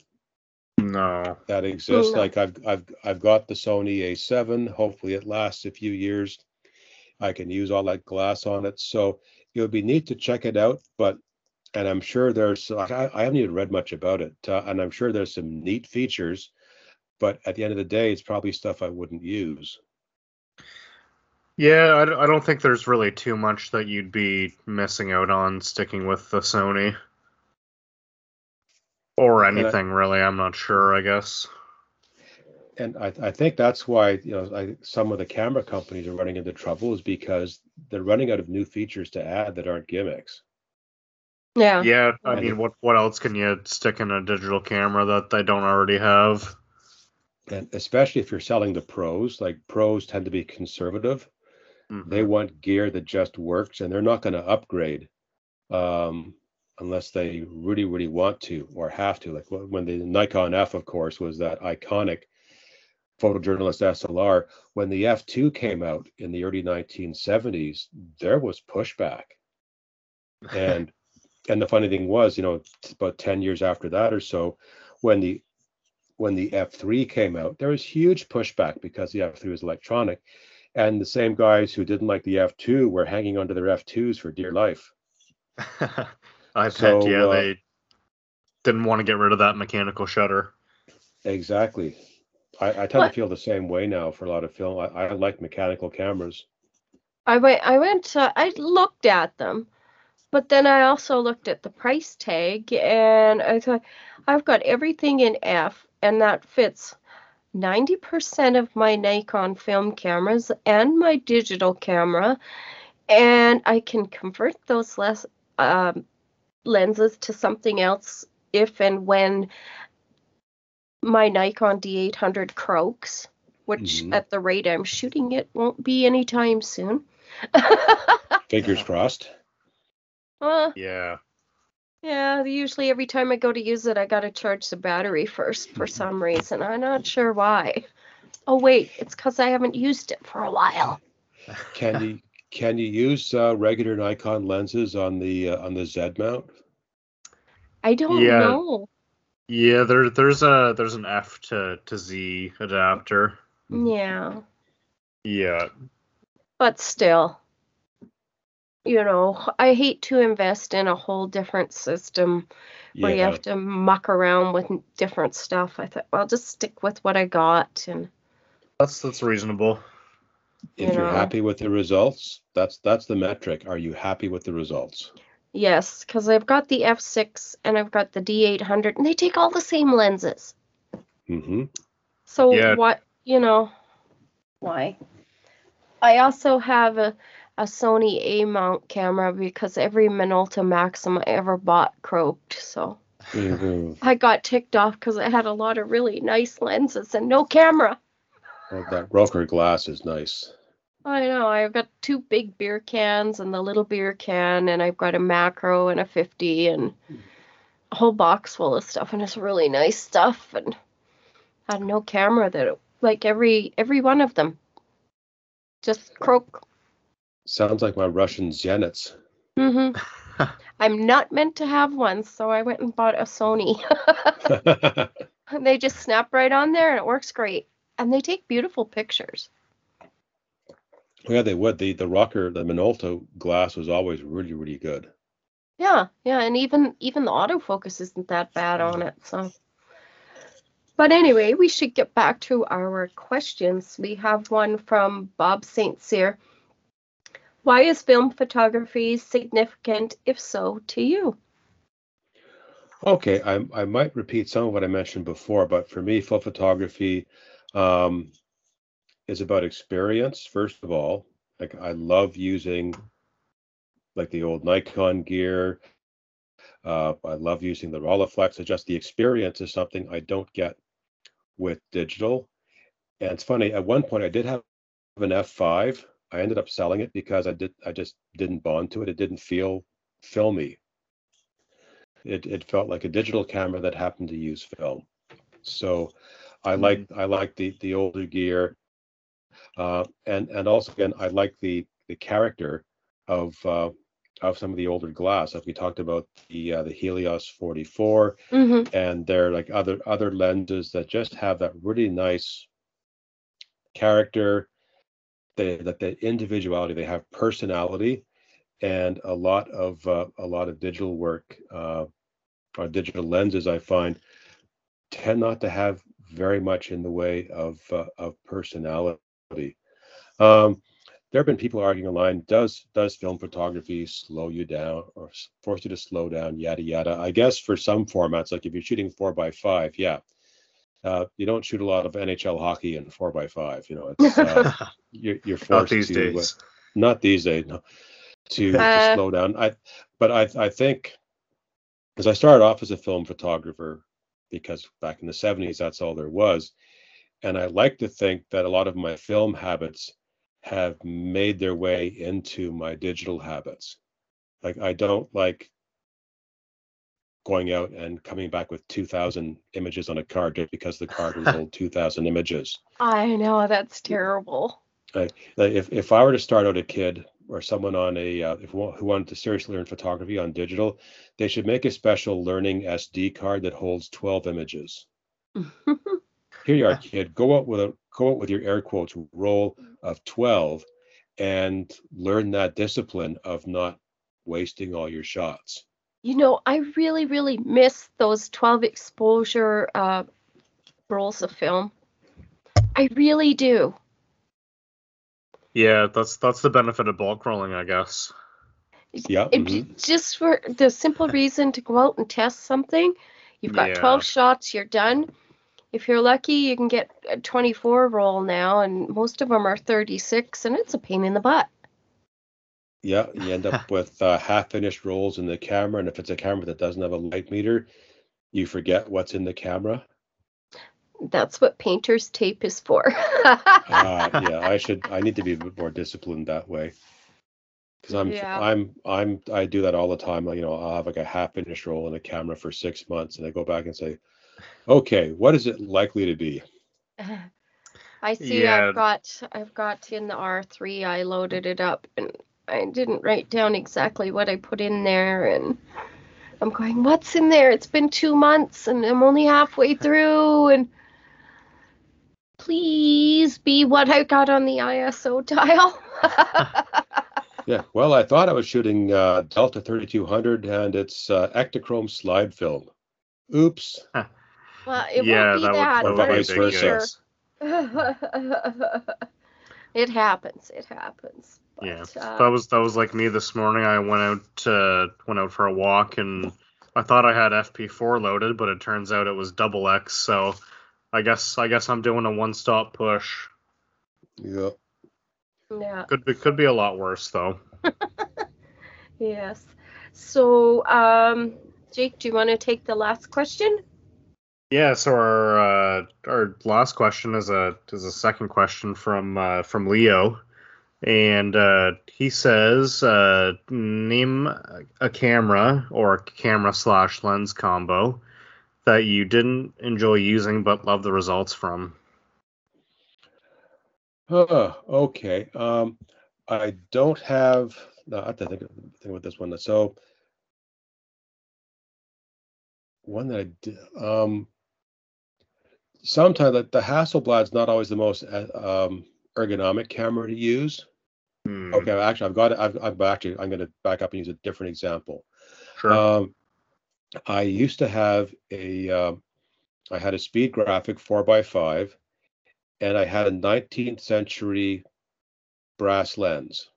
no. that exists. No. Like I've I've I've got the Sony A7. Hopefully it lasts a few years. I can use all that glass on it. So it would be neat to check it out, but and I'm sure there's I, I haven't even read much about it, uh, and I'm sure there's some neat features, but at the end of the day, it's probably stuff I wouldn't use. Yeah, I, I don't think there's really too much that you'd be missing out on sticking with the Sony. Or And I- anything, really. I'm not sure, I guess. And I, I think that's why you know I, some of the camera companies are running into trouble is because they're running out of new features to add that aren't gimmicks. Yeah. Yeah, I And mean, what what else can you stick in a digital camera that they don't already have? And especially if you're selling the pros, like pros tend to be conservative. They Mhm. want gear that just works, and they're not going to upgrade um, unless they really, really want to or have to. Like when the Nikon F, of course, was that iconic photojournalist SLR. When the F2 came out in the early 1970s, there was pushback. and and the funny thing was, you know, about 10 years after that or so, when the when the F3 came out, there was huge pushback because the F3 was electronic. And the same guys who didn't like the F2 were hanging onto their F2s for dear life. I So, yeah, uh, they didn't want to get rid of that mechanical shutter. Exactly. I, I tend What- to feel the same way now for a lot of film. I, I like mechanical cameras. I went I went to, I looked at them, but then I also looked at the price tag and I thought I've got everything in F and that fits 90% of my Nikon film cameras and my digital camera, and I can convert those less um, lenses to something else if and when my Nikon D800 croaks, which Mhm. at the rate I'm shooting it won't be anytime soon. Fingers crossed. Uh, Yeah. yeah, usually every time I go to use it, I gotta charge the battery first for some reason. I'm not sure why. Oh wait, it's because I haven't used it for a while. Can you can you use uh, regular Nikon lenses on the uh, on the Z mount? I don't Yeah. know. Yeah, there there's a there's an F to to Z adapter. Yeah, Yeah. but still, you know, I hate to invest in a whole different system where you have to muck around with different stuff. I thought, well, just stick with what I got and That's that's reasonable. If you you're happy with the results, that's that's the metric. Are you happy with the results? Yes, because I've got the f6 and I've got the D800, and they take all the same lenses. Mm-hmm. So Yeah. what, you know, why? I also have a, a Sony A mount camera because every Minolta Maxxum I ever bought croaked. So hmm I got ticked off because I had a lot of really nice lenses and no camera. Well, that Rokkor glass is nice. I know. I've got two big beer cans and the little beer can, and I've got a macro and a 50 and a whole box full of stuff, and it's really nice stuff. And I had no camera that, like every every one of them, just croak. Sounds like my Russian Zenits. Mm-hmm. I'm not meant to have one, so I went and bought a Sony. And they just snap right on there, and it works great. And they take beautiful pictures. Yeah, they would. The the Rokkor, the Minolta glass was always really really good. Yeah, yeah, and even even the autofocus isn't that bad on it. So, but anyway, we should get back to our questions. We have one from Bob St. Cyr. Why is film photography significant, if so, to you? Okay, I I might repeat some of what I mentioned before, but for me, full photography um, is about experience. First of all, like I love using like the old Nikon gear. Uh, I love using the Rolleiflex. It's just the experience is something I don't get with digital. And it's funny. At one point, I did have an F5. I ended up selling it because I did. I just didn't bond to it. It didn't feel filmy. It it felt like a digital camera that happened to use film. So I like I like the the older gear, uh, and and also again I like the the character of uh, of some of the older glass. Like we talked about the uh, the Helios 44, Mm-hmm. and they're like other other lenses that just have that really nice character. They that the individuality. They have personality, and a lot of uh, a lot of digital work uh, or digital lenses I find tend not to have very much in the way of uh, of personality. Um, there have been people arguing online: does does film photography slow you down or force you to slow down? Yada yada. I guess for some formats, like if you're shooting four by five, yeah, uh, you don't shoot a lot of NHL hockey in four by five. You know, it's uh, you're, you're Not these to uh, days. not these days no to, to Uh, slow down i but i i think because i started off as a film photographer because back in the 70s that's all there was and i like to think that a lot of my film habits have made their way into my digital habits like i don't like going out and coming back with 2000 images on a card just because the card will hold 2000 images I know that's terrible. like if, if I were to start out a kid or someone on a uh, if who wanted to seriously learn photography on digital, they should make a special learning SD card that holds 12 images. Here you are, kid. Go out with a go out with your air quotes roll of 12 and learn that discipline of not wasting all your shots. You know, I really, really miss those 12 exposure uh, rolls of film. I really do. Yeah, that's that's the benefit of bulk rolling, I guess. Yeah. It, mhm. Just for the simple reason to go out and test something. You've got Yeah. 12 shots, you're done. If you're lucky, you can get a 24 roll now, and most of them are 36, and it's a pain in the butt. Yeah, you end up with uh, half finished rolls in the camera, and if it's a camera that doesn't have a light meter, you forget what's in the camera. That's what painter's tape is for. uh, yeah, I should. I need to be a bit more disciplined that way. Because I'm, Yeah. I'm, I'm, I do that all the time. Like, you know, I'll have like a half finished roll in a camera for six months, and I go back and say, okay, what is it likely to be? I see. Yeah. I've got. I've got in the R3. I loaded it up, and I didn't write down exactly what I put in there, and I'm going, "What's in there? It's been two months, and I'm only halfway through, and please be what I got on the ISO dial." Yeah, well, I thought I was shooting uh, Delta 3200, and it's uh, Ektachrome slide film. Oops. Well, it yeah, won't be that that. would, that be that's for sure. it happens. It happens. Yeah, uh, that was that was like me this morning. I went out uh, went out for a walk and I thought I had FP4 loaded, but it turns out it was double X. So I guess I guess I'm doing a one stop push. Yeah. yeah. Could be could be a lot worse though. Yes. So, um, Jake, do you want to take the last question? Yeah. So our uh, our last question is a is a second question from uh, from Leo, and uh, he says, uh, name a camera or a camera slash lens combo that you didn't enjoy using but love the results from. Uh, okay. Um, I don't have. No, I have to think, think about this one. So, one that I did. Um, sometimes the, the Hasselblad's not always the most uh, um, ergonomic camera to use. Hmm, Okay, actually, I've got it. I've, I've actually. I'm going to back up and use a different example. Sure. Um, I used to have a, um, I had a speed graphic four by five, and I had a 19th century brass lens,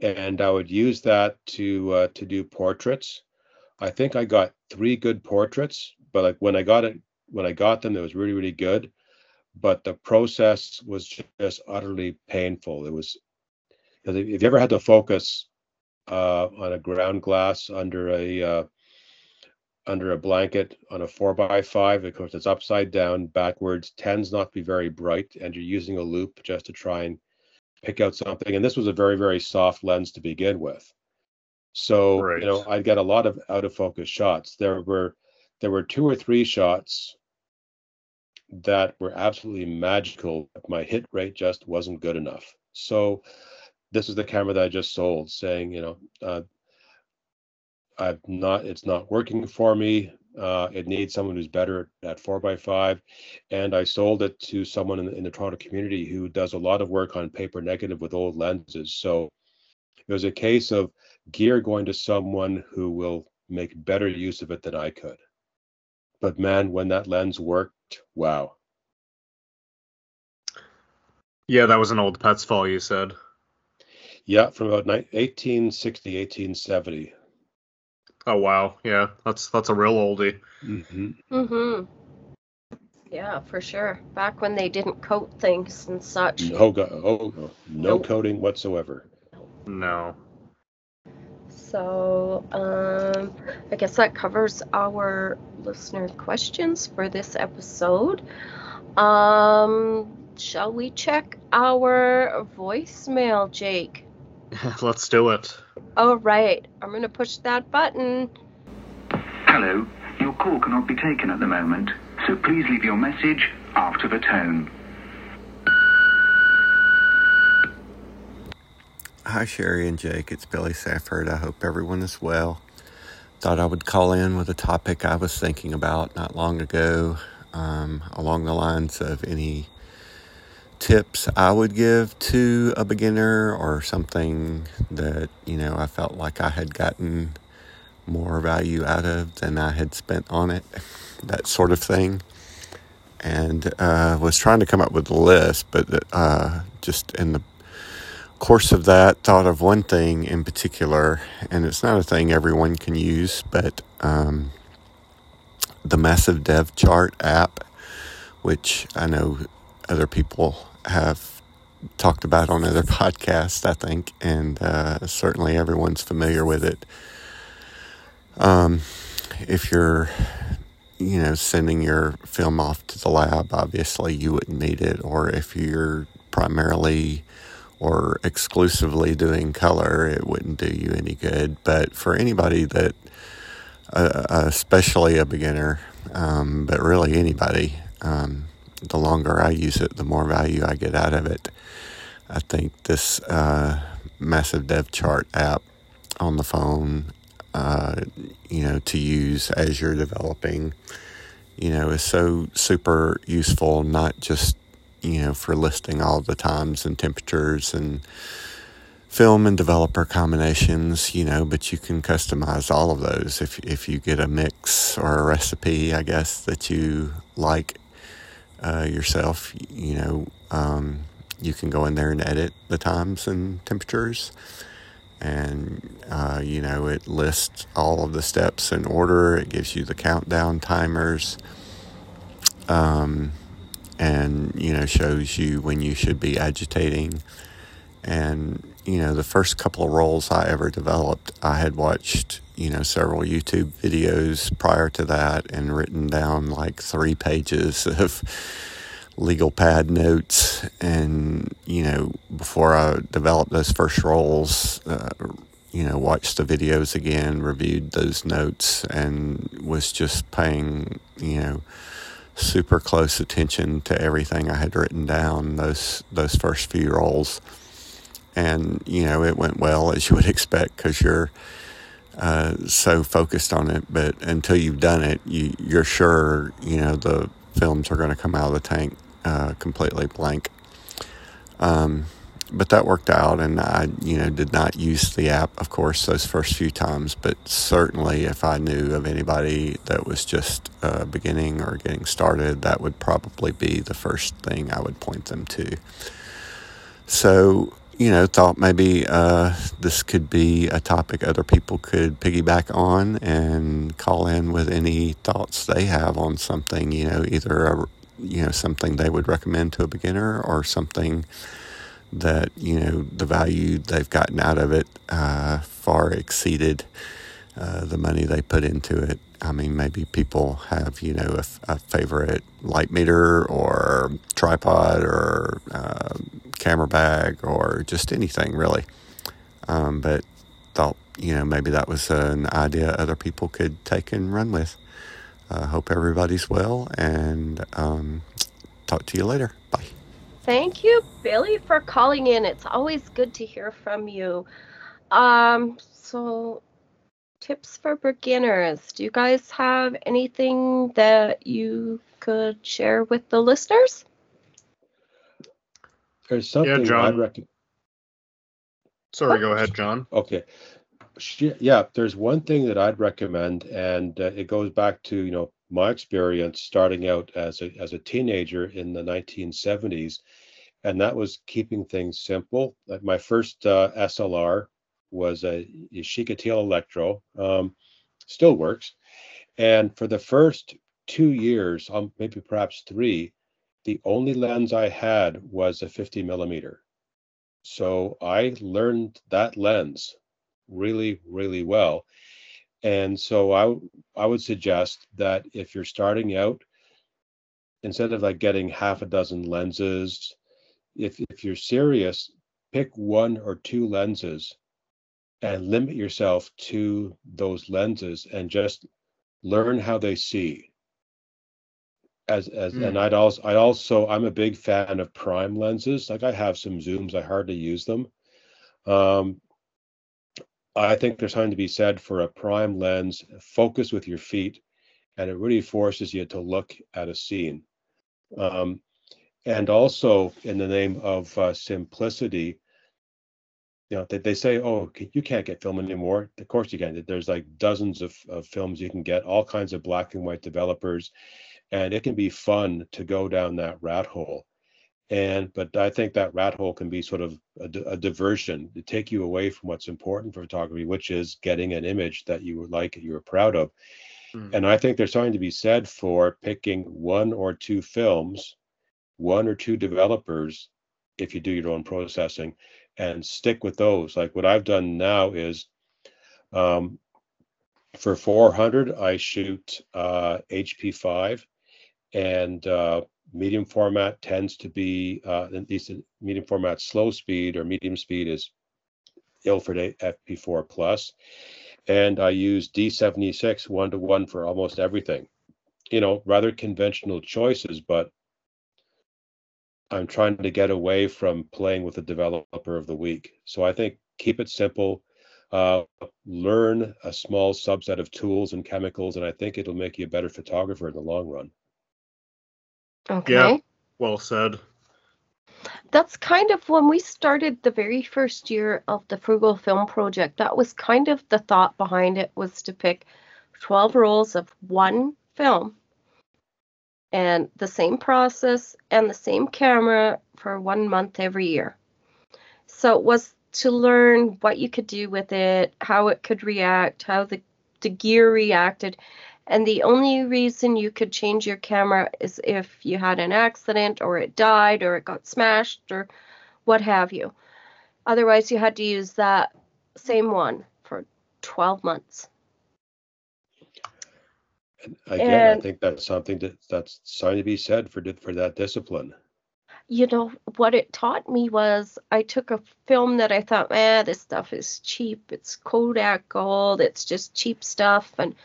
and I would use that to uh, to do portraits. I think I got three good portraits, but like when I got it, when I got them, it was really really good, but the process was just utterly painful. It was because if you ever had to focus uh, on a ground glass under a uh, under a blanket on a four by five. Of course, it's upside down, backwards, tends not to be very bright, and you're using a loupe just to try and pick out something. And this was a very very soft lens to begin with, so Right. you know I'd get a lot of out of focus shots. There were there were two or three shots that were absolutely magical. My hit rate just wasn't good enough. So this is the camera that I just sold, saying, you know, uh, I've not, it's not working for me. Uh, it needs someone who's better at four by five, and I sold it to someone in the, in the Toronto community who does a lot of work on paper negative with old lenses. So it was a case of gear going to someone who will make better use of it than I could. But man, when that lens worked, wow. yeah, that was an old Petzval. You said. Yeah, from about 1860, 1870. Oh wow, yeah, that's that's a real oldie. hmm Mm-hmm. Yeah, for sure. Back when they didn't coat things and such. No, go- oh, no Nope. coating whatsoever. No. So, um, I guess that covers our listener questions for this episode. Um, shall we check our voicemail, Jake? Let's do it. All right, I'm gonna push that button. Hello, your call cannot be taken at the moment, so please leave your message after the tone. Hi, Sherry and Jake. It's Billy Safford. I hope everyone is well. Thought I would call in with a topic I was thinking about not long ago, um, along the lines of any tips I would give to a beginner or something that, you know, I felt like I had gotten more value out of than I had spent on it, that sort of thing. And uh, was trying to come up with a list, but uh, just in the course of that, thought of one thing in particular, and it's not a thing everyone can use, but um, the Massive Dev Chart app which I know other people have talked about on other podcasts, I think, and uh, certainly everyone's familiar with it. Um, if you're, you know, sending your film off to the lab, obviously you wouldn't need it, or if you're primarily or exclusively doing color, it wouldn't do you any good. But for anybody that, uh, especially a beginner, um, but really anybody, um, the longer I use it, the more value I get out of it. I think this uh, massive dev chart app on the phone, uh, you know, to use as you're developing, you know, is so super useful, not just you know, for listing all the times and temperatures and film and developer combinations, you know, but you can customize all of those if if you get a mix or a recipe, I guess that you like uh, yourself, you know, um, you can go in there and edit the times and temperatures. And, uh, you know, it lists all of the steps in order. It gives you the countdown timers. Um, and you know shows you when you should be agitating. And you know the first couple of rolls i ever developed i had watched you know several youtube videos prior to that and written down like three pages of legal pad notes. And you know before i developed those first rolls uh, you know watched the videos again reviewed those notes and was just paying you know super close attention to everything I had written down those those first few rolls, and you know it went well as you would expect because you're uh, so focused on it. But until you've done it, you you're sure you know the films are going to come out of the tank uh, completely blank. Um, but that worked out, and I, you know, did not use the app, of course, those first few times. But certainly, if I knew of anybody that was just uh, beginning or getting started, that would probably be the first thing I would point them to. So, you know, thought maybe uh, this could be a topic other people could piggyback on and call in with any thoughts they have on something. You know, either a, you know something they would recommend to a beginner or something that you know the value they've gotten out of it uh, far exceeded uh, the money they put into it. I mean, maybe people have you know a, favorite light meter or tripod or uh, camera bag or just anything really. Um, but thought you know maybe that was an idea other people could take and run with. Uh, hope everybody's well and um, talk to you later. Bye. Thank you, Billy, for calling in. It's always good to hear from you. Um, so, tips for beginners. Do you guys have anything that you could share with the listeners? There's something yeah, John. I'd recommend. Sorry, go ahead, John. Okay. Yeah, there's one thing that I'd recommend, and uh, it goes back to you know my experience starting out as a as a teenager in the 1970s, and that was keeping things simple. My first uh, SLR was a Yashica Electro, um, still works, and for the first two years, um, maybe perhaps three, the only lens I had was a 50 millimeter. So I learned that lens really, really well. And so I I would suggest that if you're starting out, instead of like getting half a dozen lenses, if if you're serious, pick one or two lenses and limit yourself to those lenses and just learn how they see. As as mm. and I'd also I also I'm a big fan of prime lenses. Like I have some zooms, I hardly use them. Um, I think there's something to be said for a prime lens, focus with your feet, and it really forces you to look at a scene. Um, and also, in the name of uh, simplicity, you know, they, they say, oh, you can't get film anymore. Of course you can. There's like dozens of, of films you can get, all kinds of black and white developers, and it can be fun to go down that rat hole and but i think that rat hole can be sort of a, a, diversion to take you away from what's important for photography which is getting an image that you would like you're proud of Mm. And I think there's something to be said for picking one or two films, one or two developers, if you do your own processing, and stick with those. Like what I've done now is um, for 400, I shoot uh, HP5, and uh, medium format tends to be, uh, at least medium format slow speed or medium speed is Ilford FP4 Plus and I use D76 one to one for almost everything. You know, rather conventional choices, but I'm trying to get away from playing with the developer of the week. So I think keep it simple, uh, learn a small subset of tools and chemicals, and I think it'll make you a better photographer in the long run. Okay. Yeah. Well said. That's kind of when we started the very first year of the Frugal Film Project. That was kind of the thought behind it was to pick 12 rolls of one film and the same process and the same camera for one month every year. So it was to learn what you could do with it, how it could react, how the, the gear reacted. And the only reason you could change your camera is if you had an accident or it died or it got smashed or what have you. Otherwise, you had to use that same one for 12 months. And again, And- I think that's something that that's something to be said for for that discipline. you know what it taught me was I took a film that I thought, man, this stuff is cheap. It's Kodak gold. It's just cheap stuff. And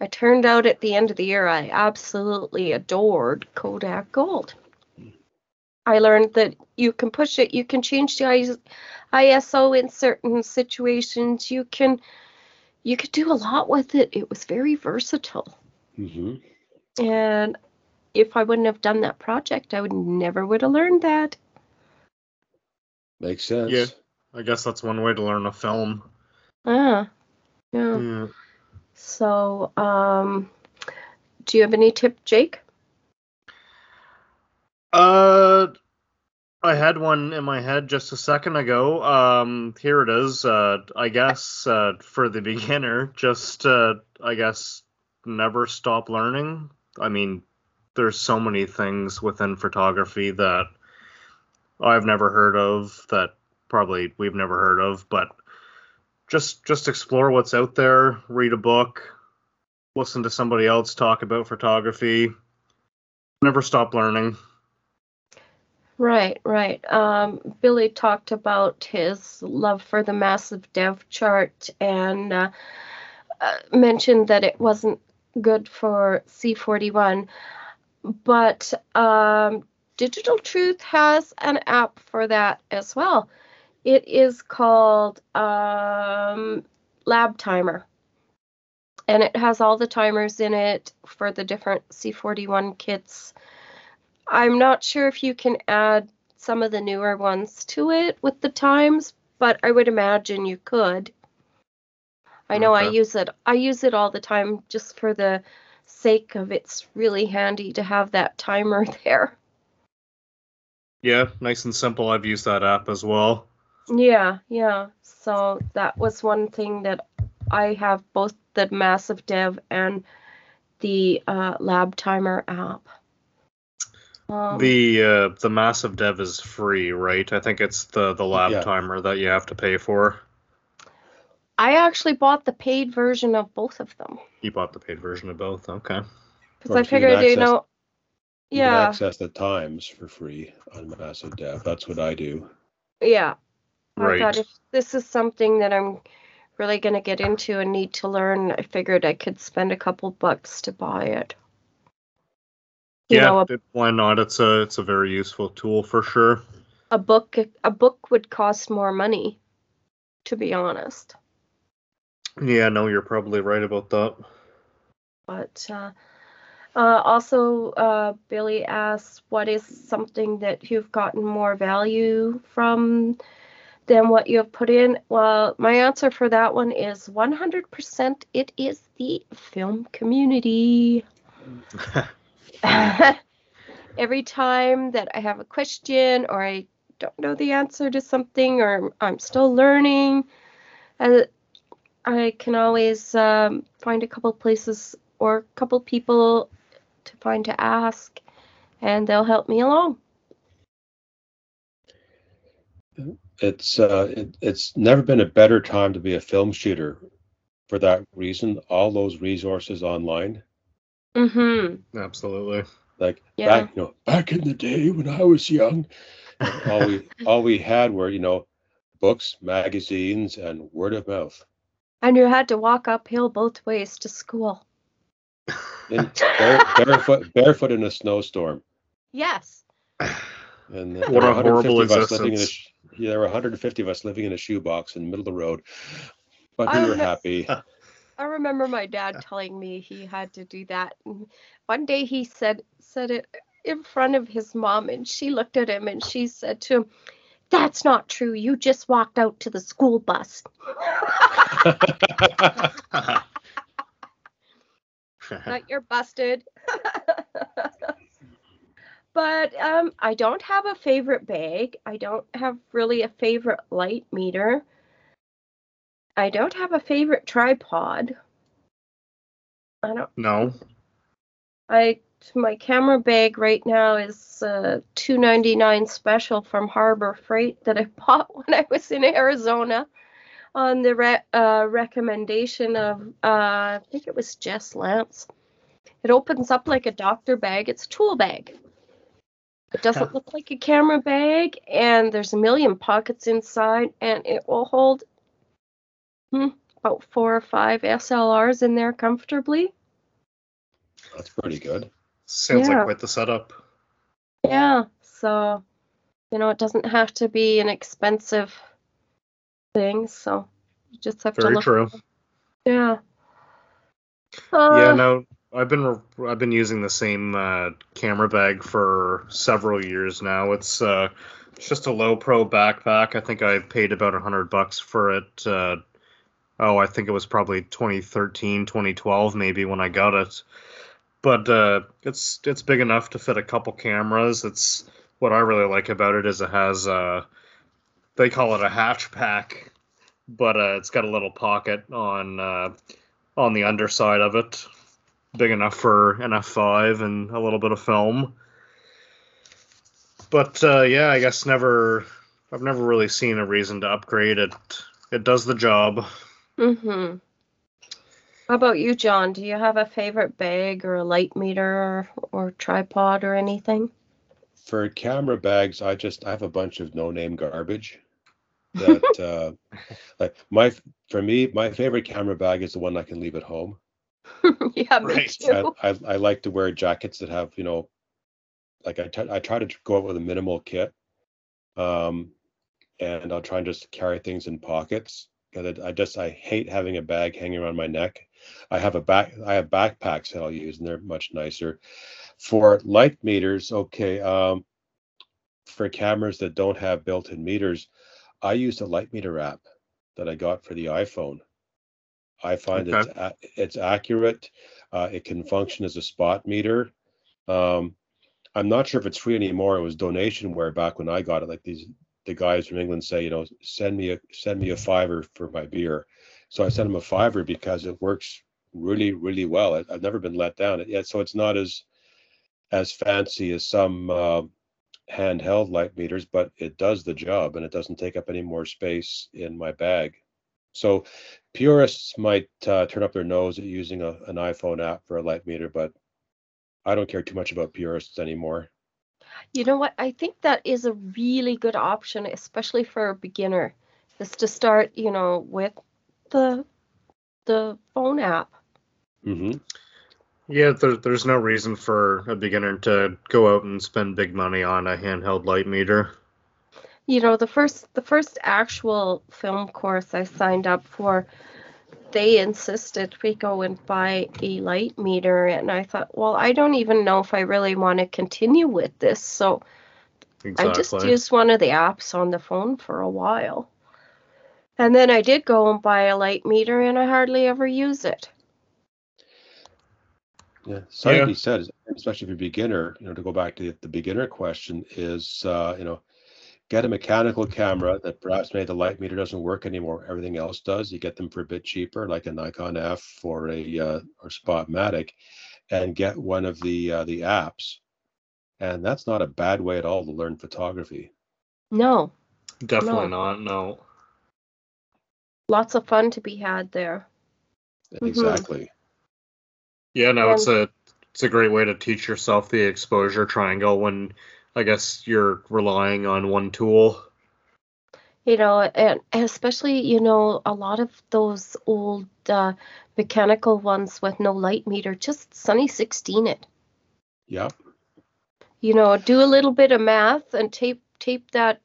I turned out at the end of the year, I absolutely adored Kodak gold. I learned that you can push it. You can change the ISO in certain situations. You can, you could do a lot with it. It was very versatile. hmm And if I wouldn't have done that project, I would never would have learned that. Makes sense. Yeah. I guess that's one way to learn a film. Ah, yeah. Yeah. So, um, do you have any tip, Jake? Uh, I had one in my head just a second ago. Um, here it is. Uh, I guess uh, for the beginner, just uh, I guess never stop learning. I mean, there's so many things within photography that I've never heard of that probably we've never heard of, but just just explore what's out there, read a book, listen to somebody else talk about photography. Never stop learning. Right, right. Um, Billy talked about his love for the massive dev chart and uh, uh, mentioned that it wasn't good for C41. But um, Digital Truth has an app for that as well. It is called um, Lab Timer. And it has all the timers in it for the different C41 kits. I'm not sure if you can add some of the newer ones to it with the times, but I would imagine you could. I know I use it. I use it all the time just for the sake of it's really handy to have that timer there. Yeah, nice and simple. I've used that app as well. Yeah, yeah. So that was one thing that I have both the Massive Dev and the uh, Lab Timer app. Um, the uh, the massive dev is free, right? I think it's the the lab Yeah. timer that you have to pay for. I actually bought the paid version of both of them You bought the paid version of both. Okay. because I if you can figured, you access- know, You can yeah, access the times for free on Massive Dev. That's what I do. yeah. I Right. thought if this is something that I'm really going to get into and need to learn, I figured I could spend a couple bucks to buy it. You yeah. know, a, why not? It's a it's a very useful tool for sure. a book a book would cost more money, to be honest. Yeah. No, you're probably right about that. But uh, uh, also, uh, Billy asks, what is something that you've gotten more value from than what you have put in? Well, my answer for that one is 100% it is the film community. Every time that I have a question or I don't know the answer to something or I'm still learning, I, I can always um, find a couple places or a couple people to find to ask, and they'll help me along. It's uh, it, it's never been a better time to be a film shooter. For that reason, all those resources online, Mm-hmm. Absolutely. like Yeah. back, you know, back in the day when I was young, all we all we had were you know, books, magazines, and word of mouth. And you had to walk uphill both ways to school. In, bare, barefoot, barefoot in a snowstorm. Yes. And there What a horrible 150 of us living in a existence. sh- yeah, there were 150 of us living in a shoebox in the middle of the road, but I we were happy. I remember my dad telling me he had to do that. And one day he said said it in front of his mom and she looked at him and she said to him, That's not true. You just walked out to the school bus. Not you're busted. but um I don't have a favorite bag. I don't have really a favorite light meter. I don't have a favorite tripod. I don't no. I my camera bag right now is uh, two ninety nine special from Harbor Freight that I bought when I was in Arizona, on the re- uh, recommendation of uh, I think it was Jess Lance. It opens up like a doctor bag. It's a tool bag. It doesn't look like a camera bag, and there's a million pockets inside, and it will hold hmm, about four or five SLRs in there comfortably. That's pretty good. Sounds Yeah. like quite the setup. Yeah, so you know, it doesn't have to be an expensive thing, so you just have to Very look. true. Yeah. yeah, Uh, no, I've been I've been using the same uh, camera bag for several years now. It's uh, it's just a Lowepro backpack. I think I paid about a hundred bucks for it. Uh, oh, I think it was probably 2013, 2012, maybe when I got it. But uh, it's it's big enough to fit a couple cameras. It's what I really like about it is it has uh, they call it a hatch pack, but uh, it's got a little pocket on uh, on the underside of it, big enough for an F5 and a little bit of film. But uh, yeah, I guess never. I've never really seen a reason to upgrade it. It does the job. Mm-hmm. How about you, John? Do you have a favorite bag or a light meter or, or tripod or anything? For camera bags, I just I have a bunch of no-name garbage. That uh, like my for me, my favorite camera bag is the one I can leave at home. yeah, me Right. too. I, I I like to wear jackets that have you know, like I t- I try to go out with a minimal kit, um, and I'll try and just carry things in pockets. Because I just I hate having a bag hanging around my neck. I have a back I have backpacks that I'll use, and they're much nicer. For light meters, okay. Um, for cameras that don't have built-in meters, I use a light meter app that I got for the iPhone. I find it's a- it's accurate. Uh, it can function as a spot meter. Um, I'm not sure if it's free anymore. It was donation where back when I got it. Like these, the guys from England say, you know, send me a send me a fiver for my beer. So I sent them a fiver because it works really, really well. I, I've never been let down. Yet, so it's not as as fancy as some uh, handheld light meters, but it does the job and it doesn't take up any more space in my bag. So purists might uh, turn up their nose at using a, an iPhone app for a light meter, but I don't care too much about purists anymore. You know what? I think that is a really good option, especially for a beginner, is to start, you know, with the the phone app. Mm-hmm. Yeah, there, there's no reason for a beginner to go out and spend big money on a handheld light meter. You know, the first the first actual film course I signed up for, they insisted we go and buy a light meter, and I thought, well, I don't even know if I really want to continue with this, so I just used one of the apps on the phone for a while. And then I did go and buy a light meter, and I hardly ever use it. Yeah, something Yeah. he said, is- especially if you're a beginner, you know, to go back to the, the beginner question is, uh, you know, get a mechanical camera that perhaps maybe the light meter doesn't work anymore. Everything else does. You get them for a bit cheaper, like a Nikon F or a uh, or Spotmatic, and get one of the uh, the apps. And that's not a bad way at all to learn photography. No, Definitely No. not. No. lots of fun to be had there. Mhm. Exactly. Yeah, no, And- it's a it's a great way to teach yourself the exposure triangle when I guess you're relying on one tool. You know, and and especially, you know, a lot of those old uh, mechanical ones with no light meter, just Sunny 16 it. Yep. You know, do a little bit of math and tape tape that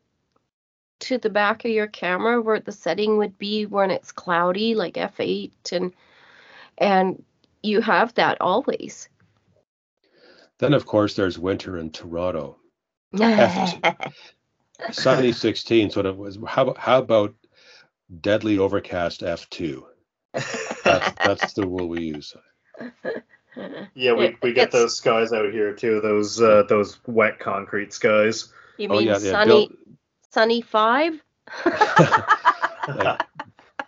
to the back of your camera where the setting would be when it's cloudy, like f8, and and you have that always. Then of course there's winter in Toronto. Sunny 16 sort of was how about how about deadly overcast F2? That's that's the rule we use. Yeah, we, we get it's- those skies out here too. Those uh, those wet concrete skies. You Oh mean yeah, yeah. sunny Bill, sunny 5? like,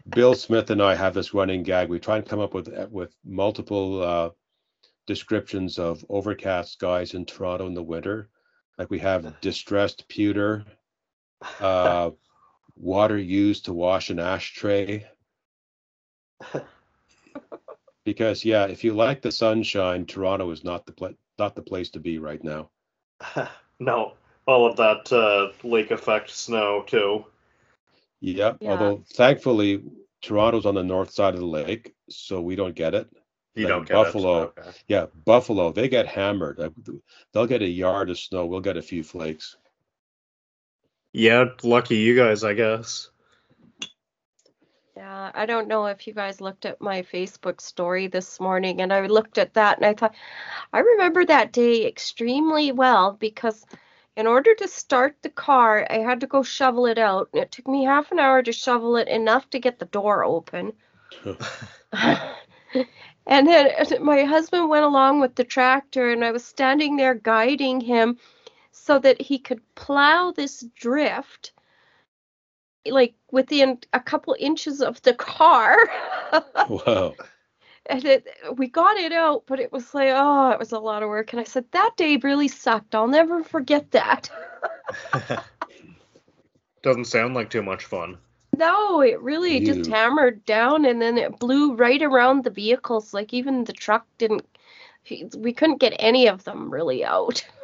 Bill Smith and I have this running gag. We try and come up with with multiple uh, descriptions of overcast skies in Toronto in the winter. Like we have distressed pewter, uh, water used to wash an ashtray. Because yeah, if you like the sunshine, Toronto is not the pla- not the place to be right now. no, all of that uh, lake effect snow too. Yep. Yeah. Although thankfully Toronto's on the north side of the lake, so we don't get it. You Like don't get Buffalo. Okay. Yeah, Buffalo, they get hammered. They'll get a yard of snow. We'll get a few flakes. Yeah, lucky you guys, I guess. Yeah, I don't know if you guys looked at my Facebook story this morning, and I looked at that and I thought, I remember that day extremely well because in order to start the car, I had to go shovel it out, and it took me half an hour to shovel it enough to get the door open. and then my husband went along with the tractor, and I was standing there guiding him so that he could plow this drift like within a couple inches of the car. wow. and it, we got it out, but it was like, oh, it was a lot of work. And I said, that day really sucked. I'll never forget that. Doesn't sound like too much fun. No, it really just hammered down and then it blew right around the vehicles. Like even the truck didn't, we couldn't get any of them really out.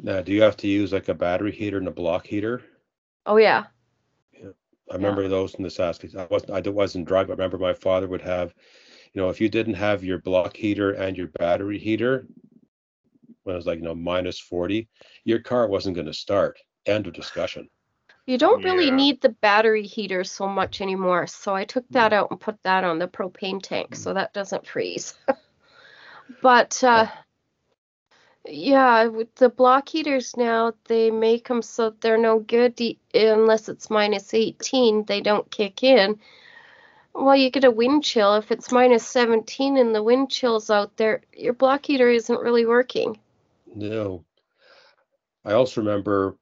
Now, do you have to use like a battery heater and a block heater? Oh, yeah. I remember those in the Saskatchewan. I wasn't, I wasn't driving. I remember my father would have, you know, if you didn't have your block heater and your battery heater, when it was like, you know, minus 40, your car wasn't going to start. End of discussion. You don't really Yeah. need the battery heater so much anymore. So I took that out and put that on the propane tank so that doesn't freeze. but uh, yeah, with the block heaters now, they make them so they're no good unless it's minus 18. They don't kick in. Well, you get a wind chill. If it's minus 17 and the wind chill's out there, your block heater isn't really working. No. I also remember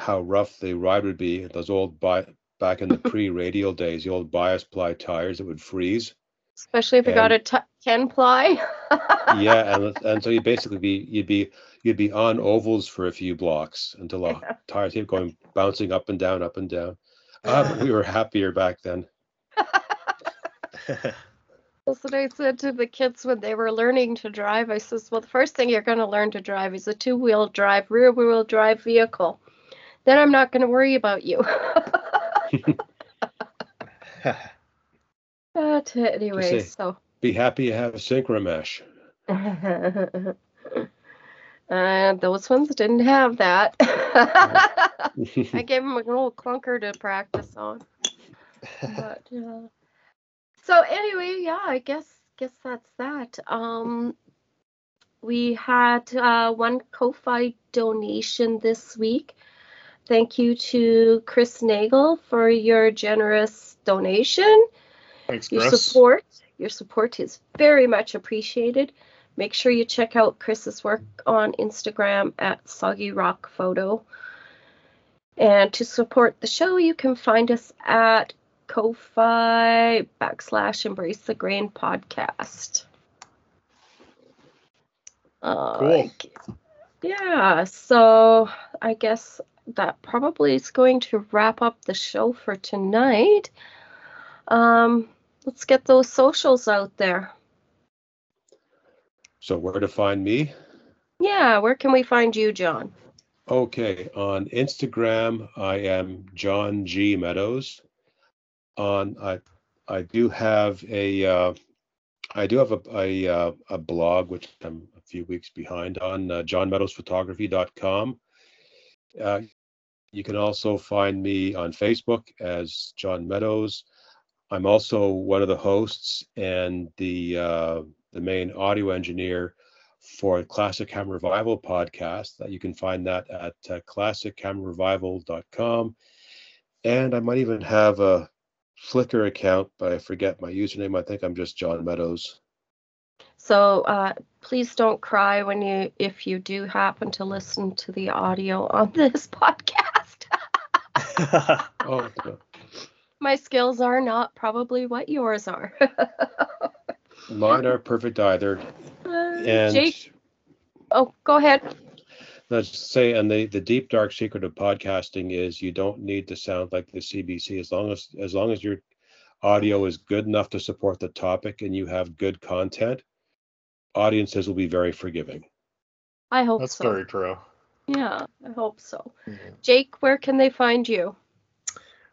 how rough the ride would be. Those old bi- back in the pre-radial days, the old bias ply tires that would freeze. Especially if you got a 10 ply. Yeah, and and so you basically be you'd be you'd be on ovals for a few blocks until the tires keep going bouncing up and down, up and down. Ah, we were happier back then. That's what I said to the kids when they were learning to drive. I says, well, the first thing you're going to learn to drive is a two-wheel drive, rear-wheel drive vehicle. Then I'm not going to worry about you. but anyway, so. Be happy you have a synchromesh. uh, those ones didn't have that. I gave him a little clunker to practice on. But uh, so anyway, yeah, I guess guess that's that. Um, we had uh, one Ko-fi donation this week. Thank you to Chris Nagel for your generous donation. Thanks, Your Chris. support, your support is very much appreciated. Make sure you check out Chris's work on Instagram at Soggy Rock Photo. And to support the show, you can find us at Ko-Fi backslash Embrace the Grain podcast. Uh, Cool. Yeah, so I guess that probably is going to wrap up the show for tonight. Um, let's get those socials out there. So where to find me? Yeah, where can we find you, John? Okay, on Instagram, I am John G Meadows. On I I do have a uh, I do have a a, uh, a blog which I'm a few weeks behind on uh, johnmeadowsphotography.com. Uh, you can also find me on Facebook as John Meadows. I'm also one of the hosts and the uh, the main audio engineer for Classic Camera Revival podcast. That you can find that at uh, classiccamerarevival.com. And I might even have a Flickr account, but I forget my username. I think I'm just John Meadows. So uh, please don't cry when you if you do happen to listen to the audio on this podcast. Oh, no. My skills are not probably what yours are. mine are perfect either. Uh, And Jake, oh, go ahead. let's say, and the the deep dark secret of podcasting is you don't need to sound like the CBC as long as as long as your audio is good enough to support the topic and you have good content. Audiences will be very forgiving. I hope That's so. very true. Yeah, I hope so. Jake, where can they find you?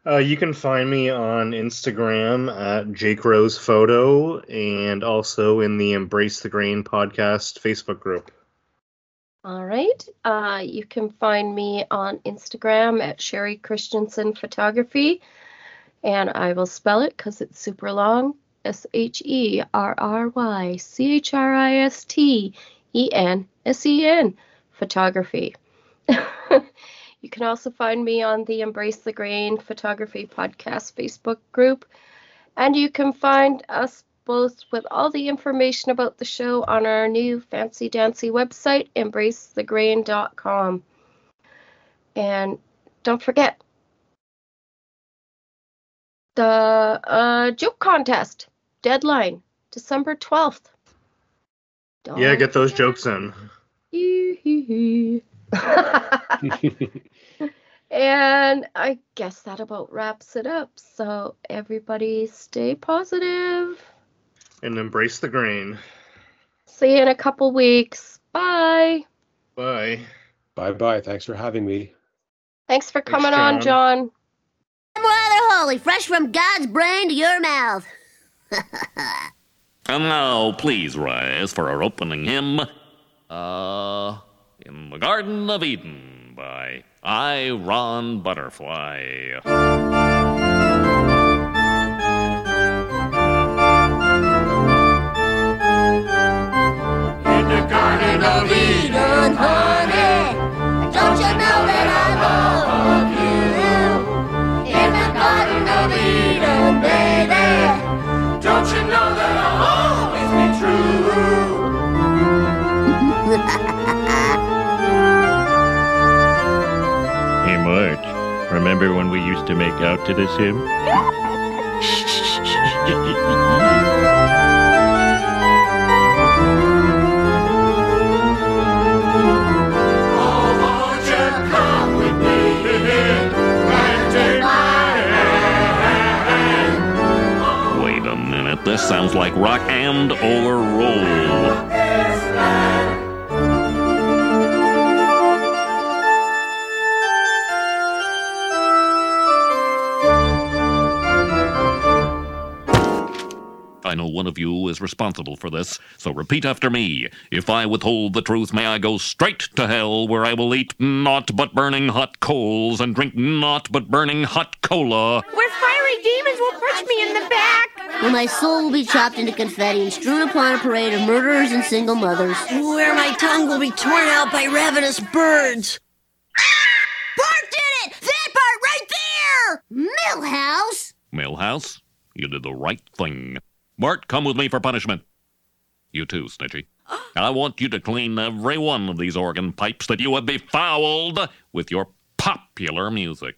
Uh, you can find me on Instagram at Jake Rose Photo and also in the Embrace the Grain podcast Facebook group. All right. Uh, you can find me on Instagram at Sherry Christensen Photography, and I will spell it because it's super long. S H E R R Y C H R I S T E N S E N Photography. you can also find me on the Embrace the Grain Photography Podcast Facebook group, and you can find us both with all the information about the show on our new fancy dancy website, embracethegrain.com. And don't forget the uh, joke contest deadline, December 12th. Don't Yeah, get those jokes in. And I guess that about wraps it up. So everybody stay. And embrace the grain. See you in a couple weeks. Bye. Bye. Bye bye. Thanks for having me. Thanks for Thanks, coming on, John. I'm Rather holy, fresh from God's brain to your mouth. And now, please rise for our opening hymn. Uh, In the Garden of Eden by I. Ron Butterfly. Garden of Eden, honey, remember when we used to make out to this hymn? Wait a minute, this sounds like rock and or roll. Know one of you is responsible for this, so repeat after me. If I withhold the truth, may I go straight to hell, where I will eat naught but burning hot coals and drink naught but burning hot cola. Where fiery demons will punch me in the back. Where my soul will be chopped into confetti and strewn upon a parade of murderers and single mothers. Where my tongue will be torn out by ravenous birds. Bart did it! That part right there! Milhouse! Milhouse, you did the right thing. Bart, come with me for punishment. You too, Snitchy. I want you to clean every one of these organ pipes that you have befouled with your popular music.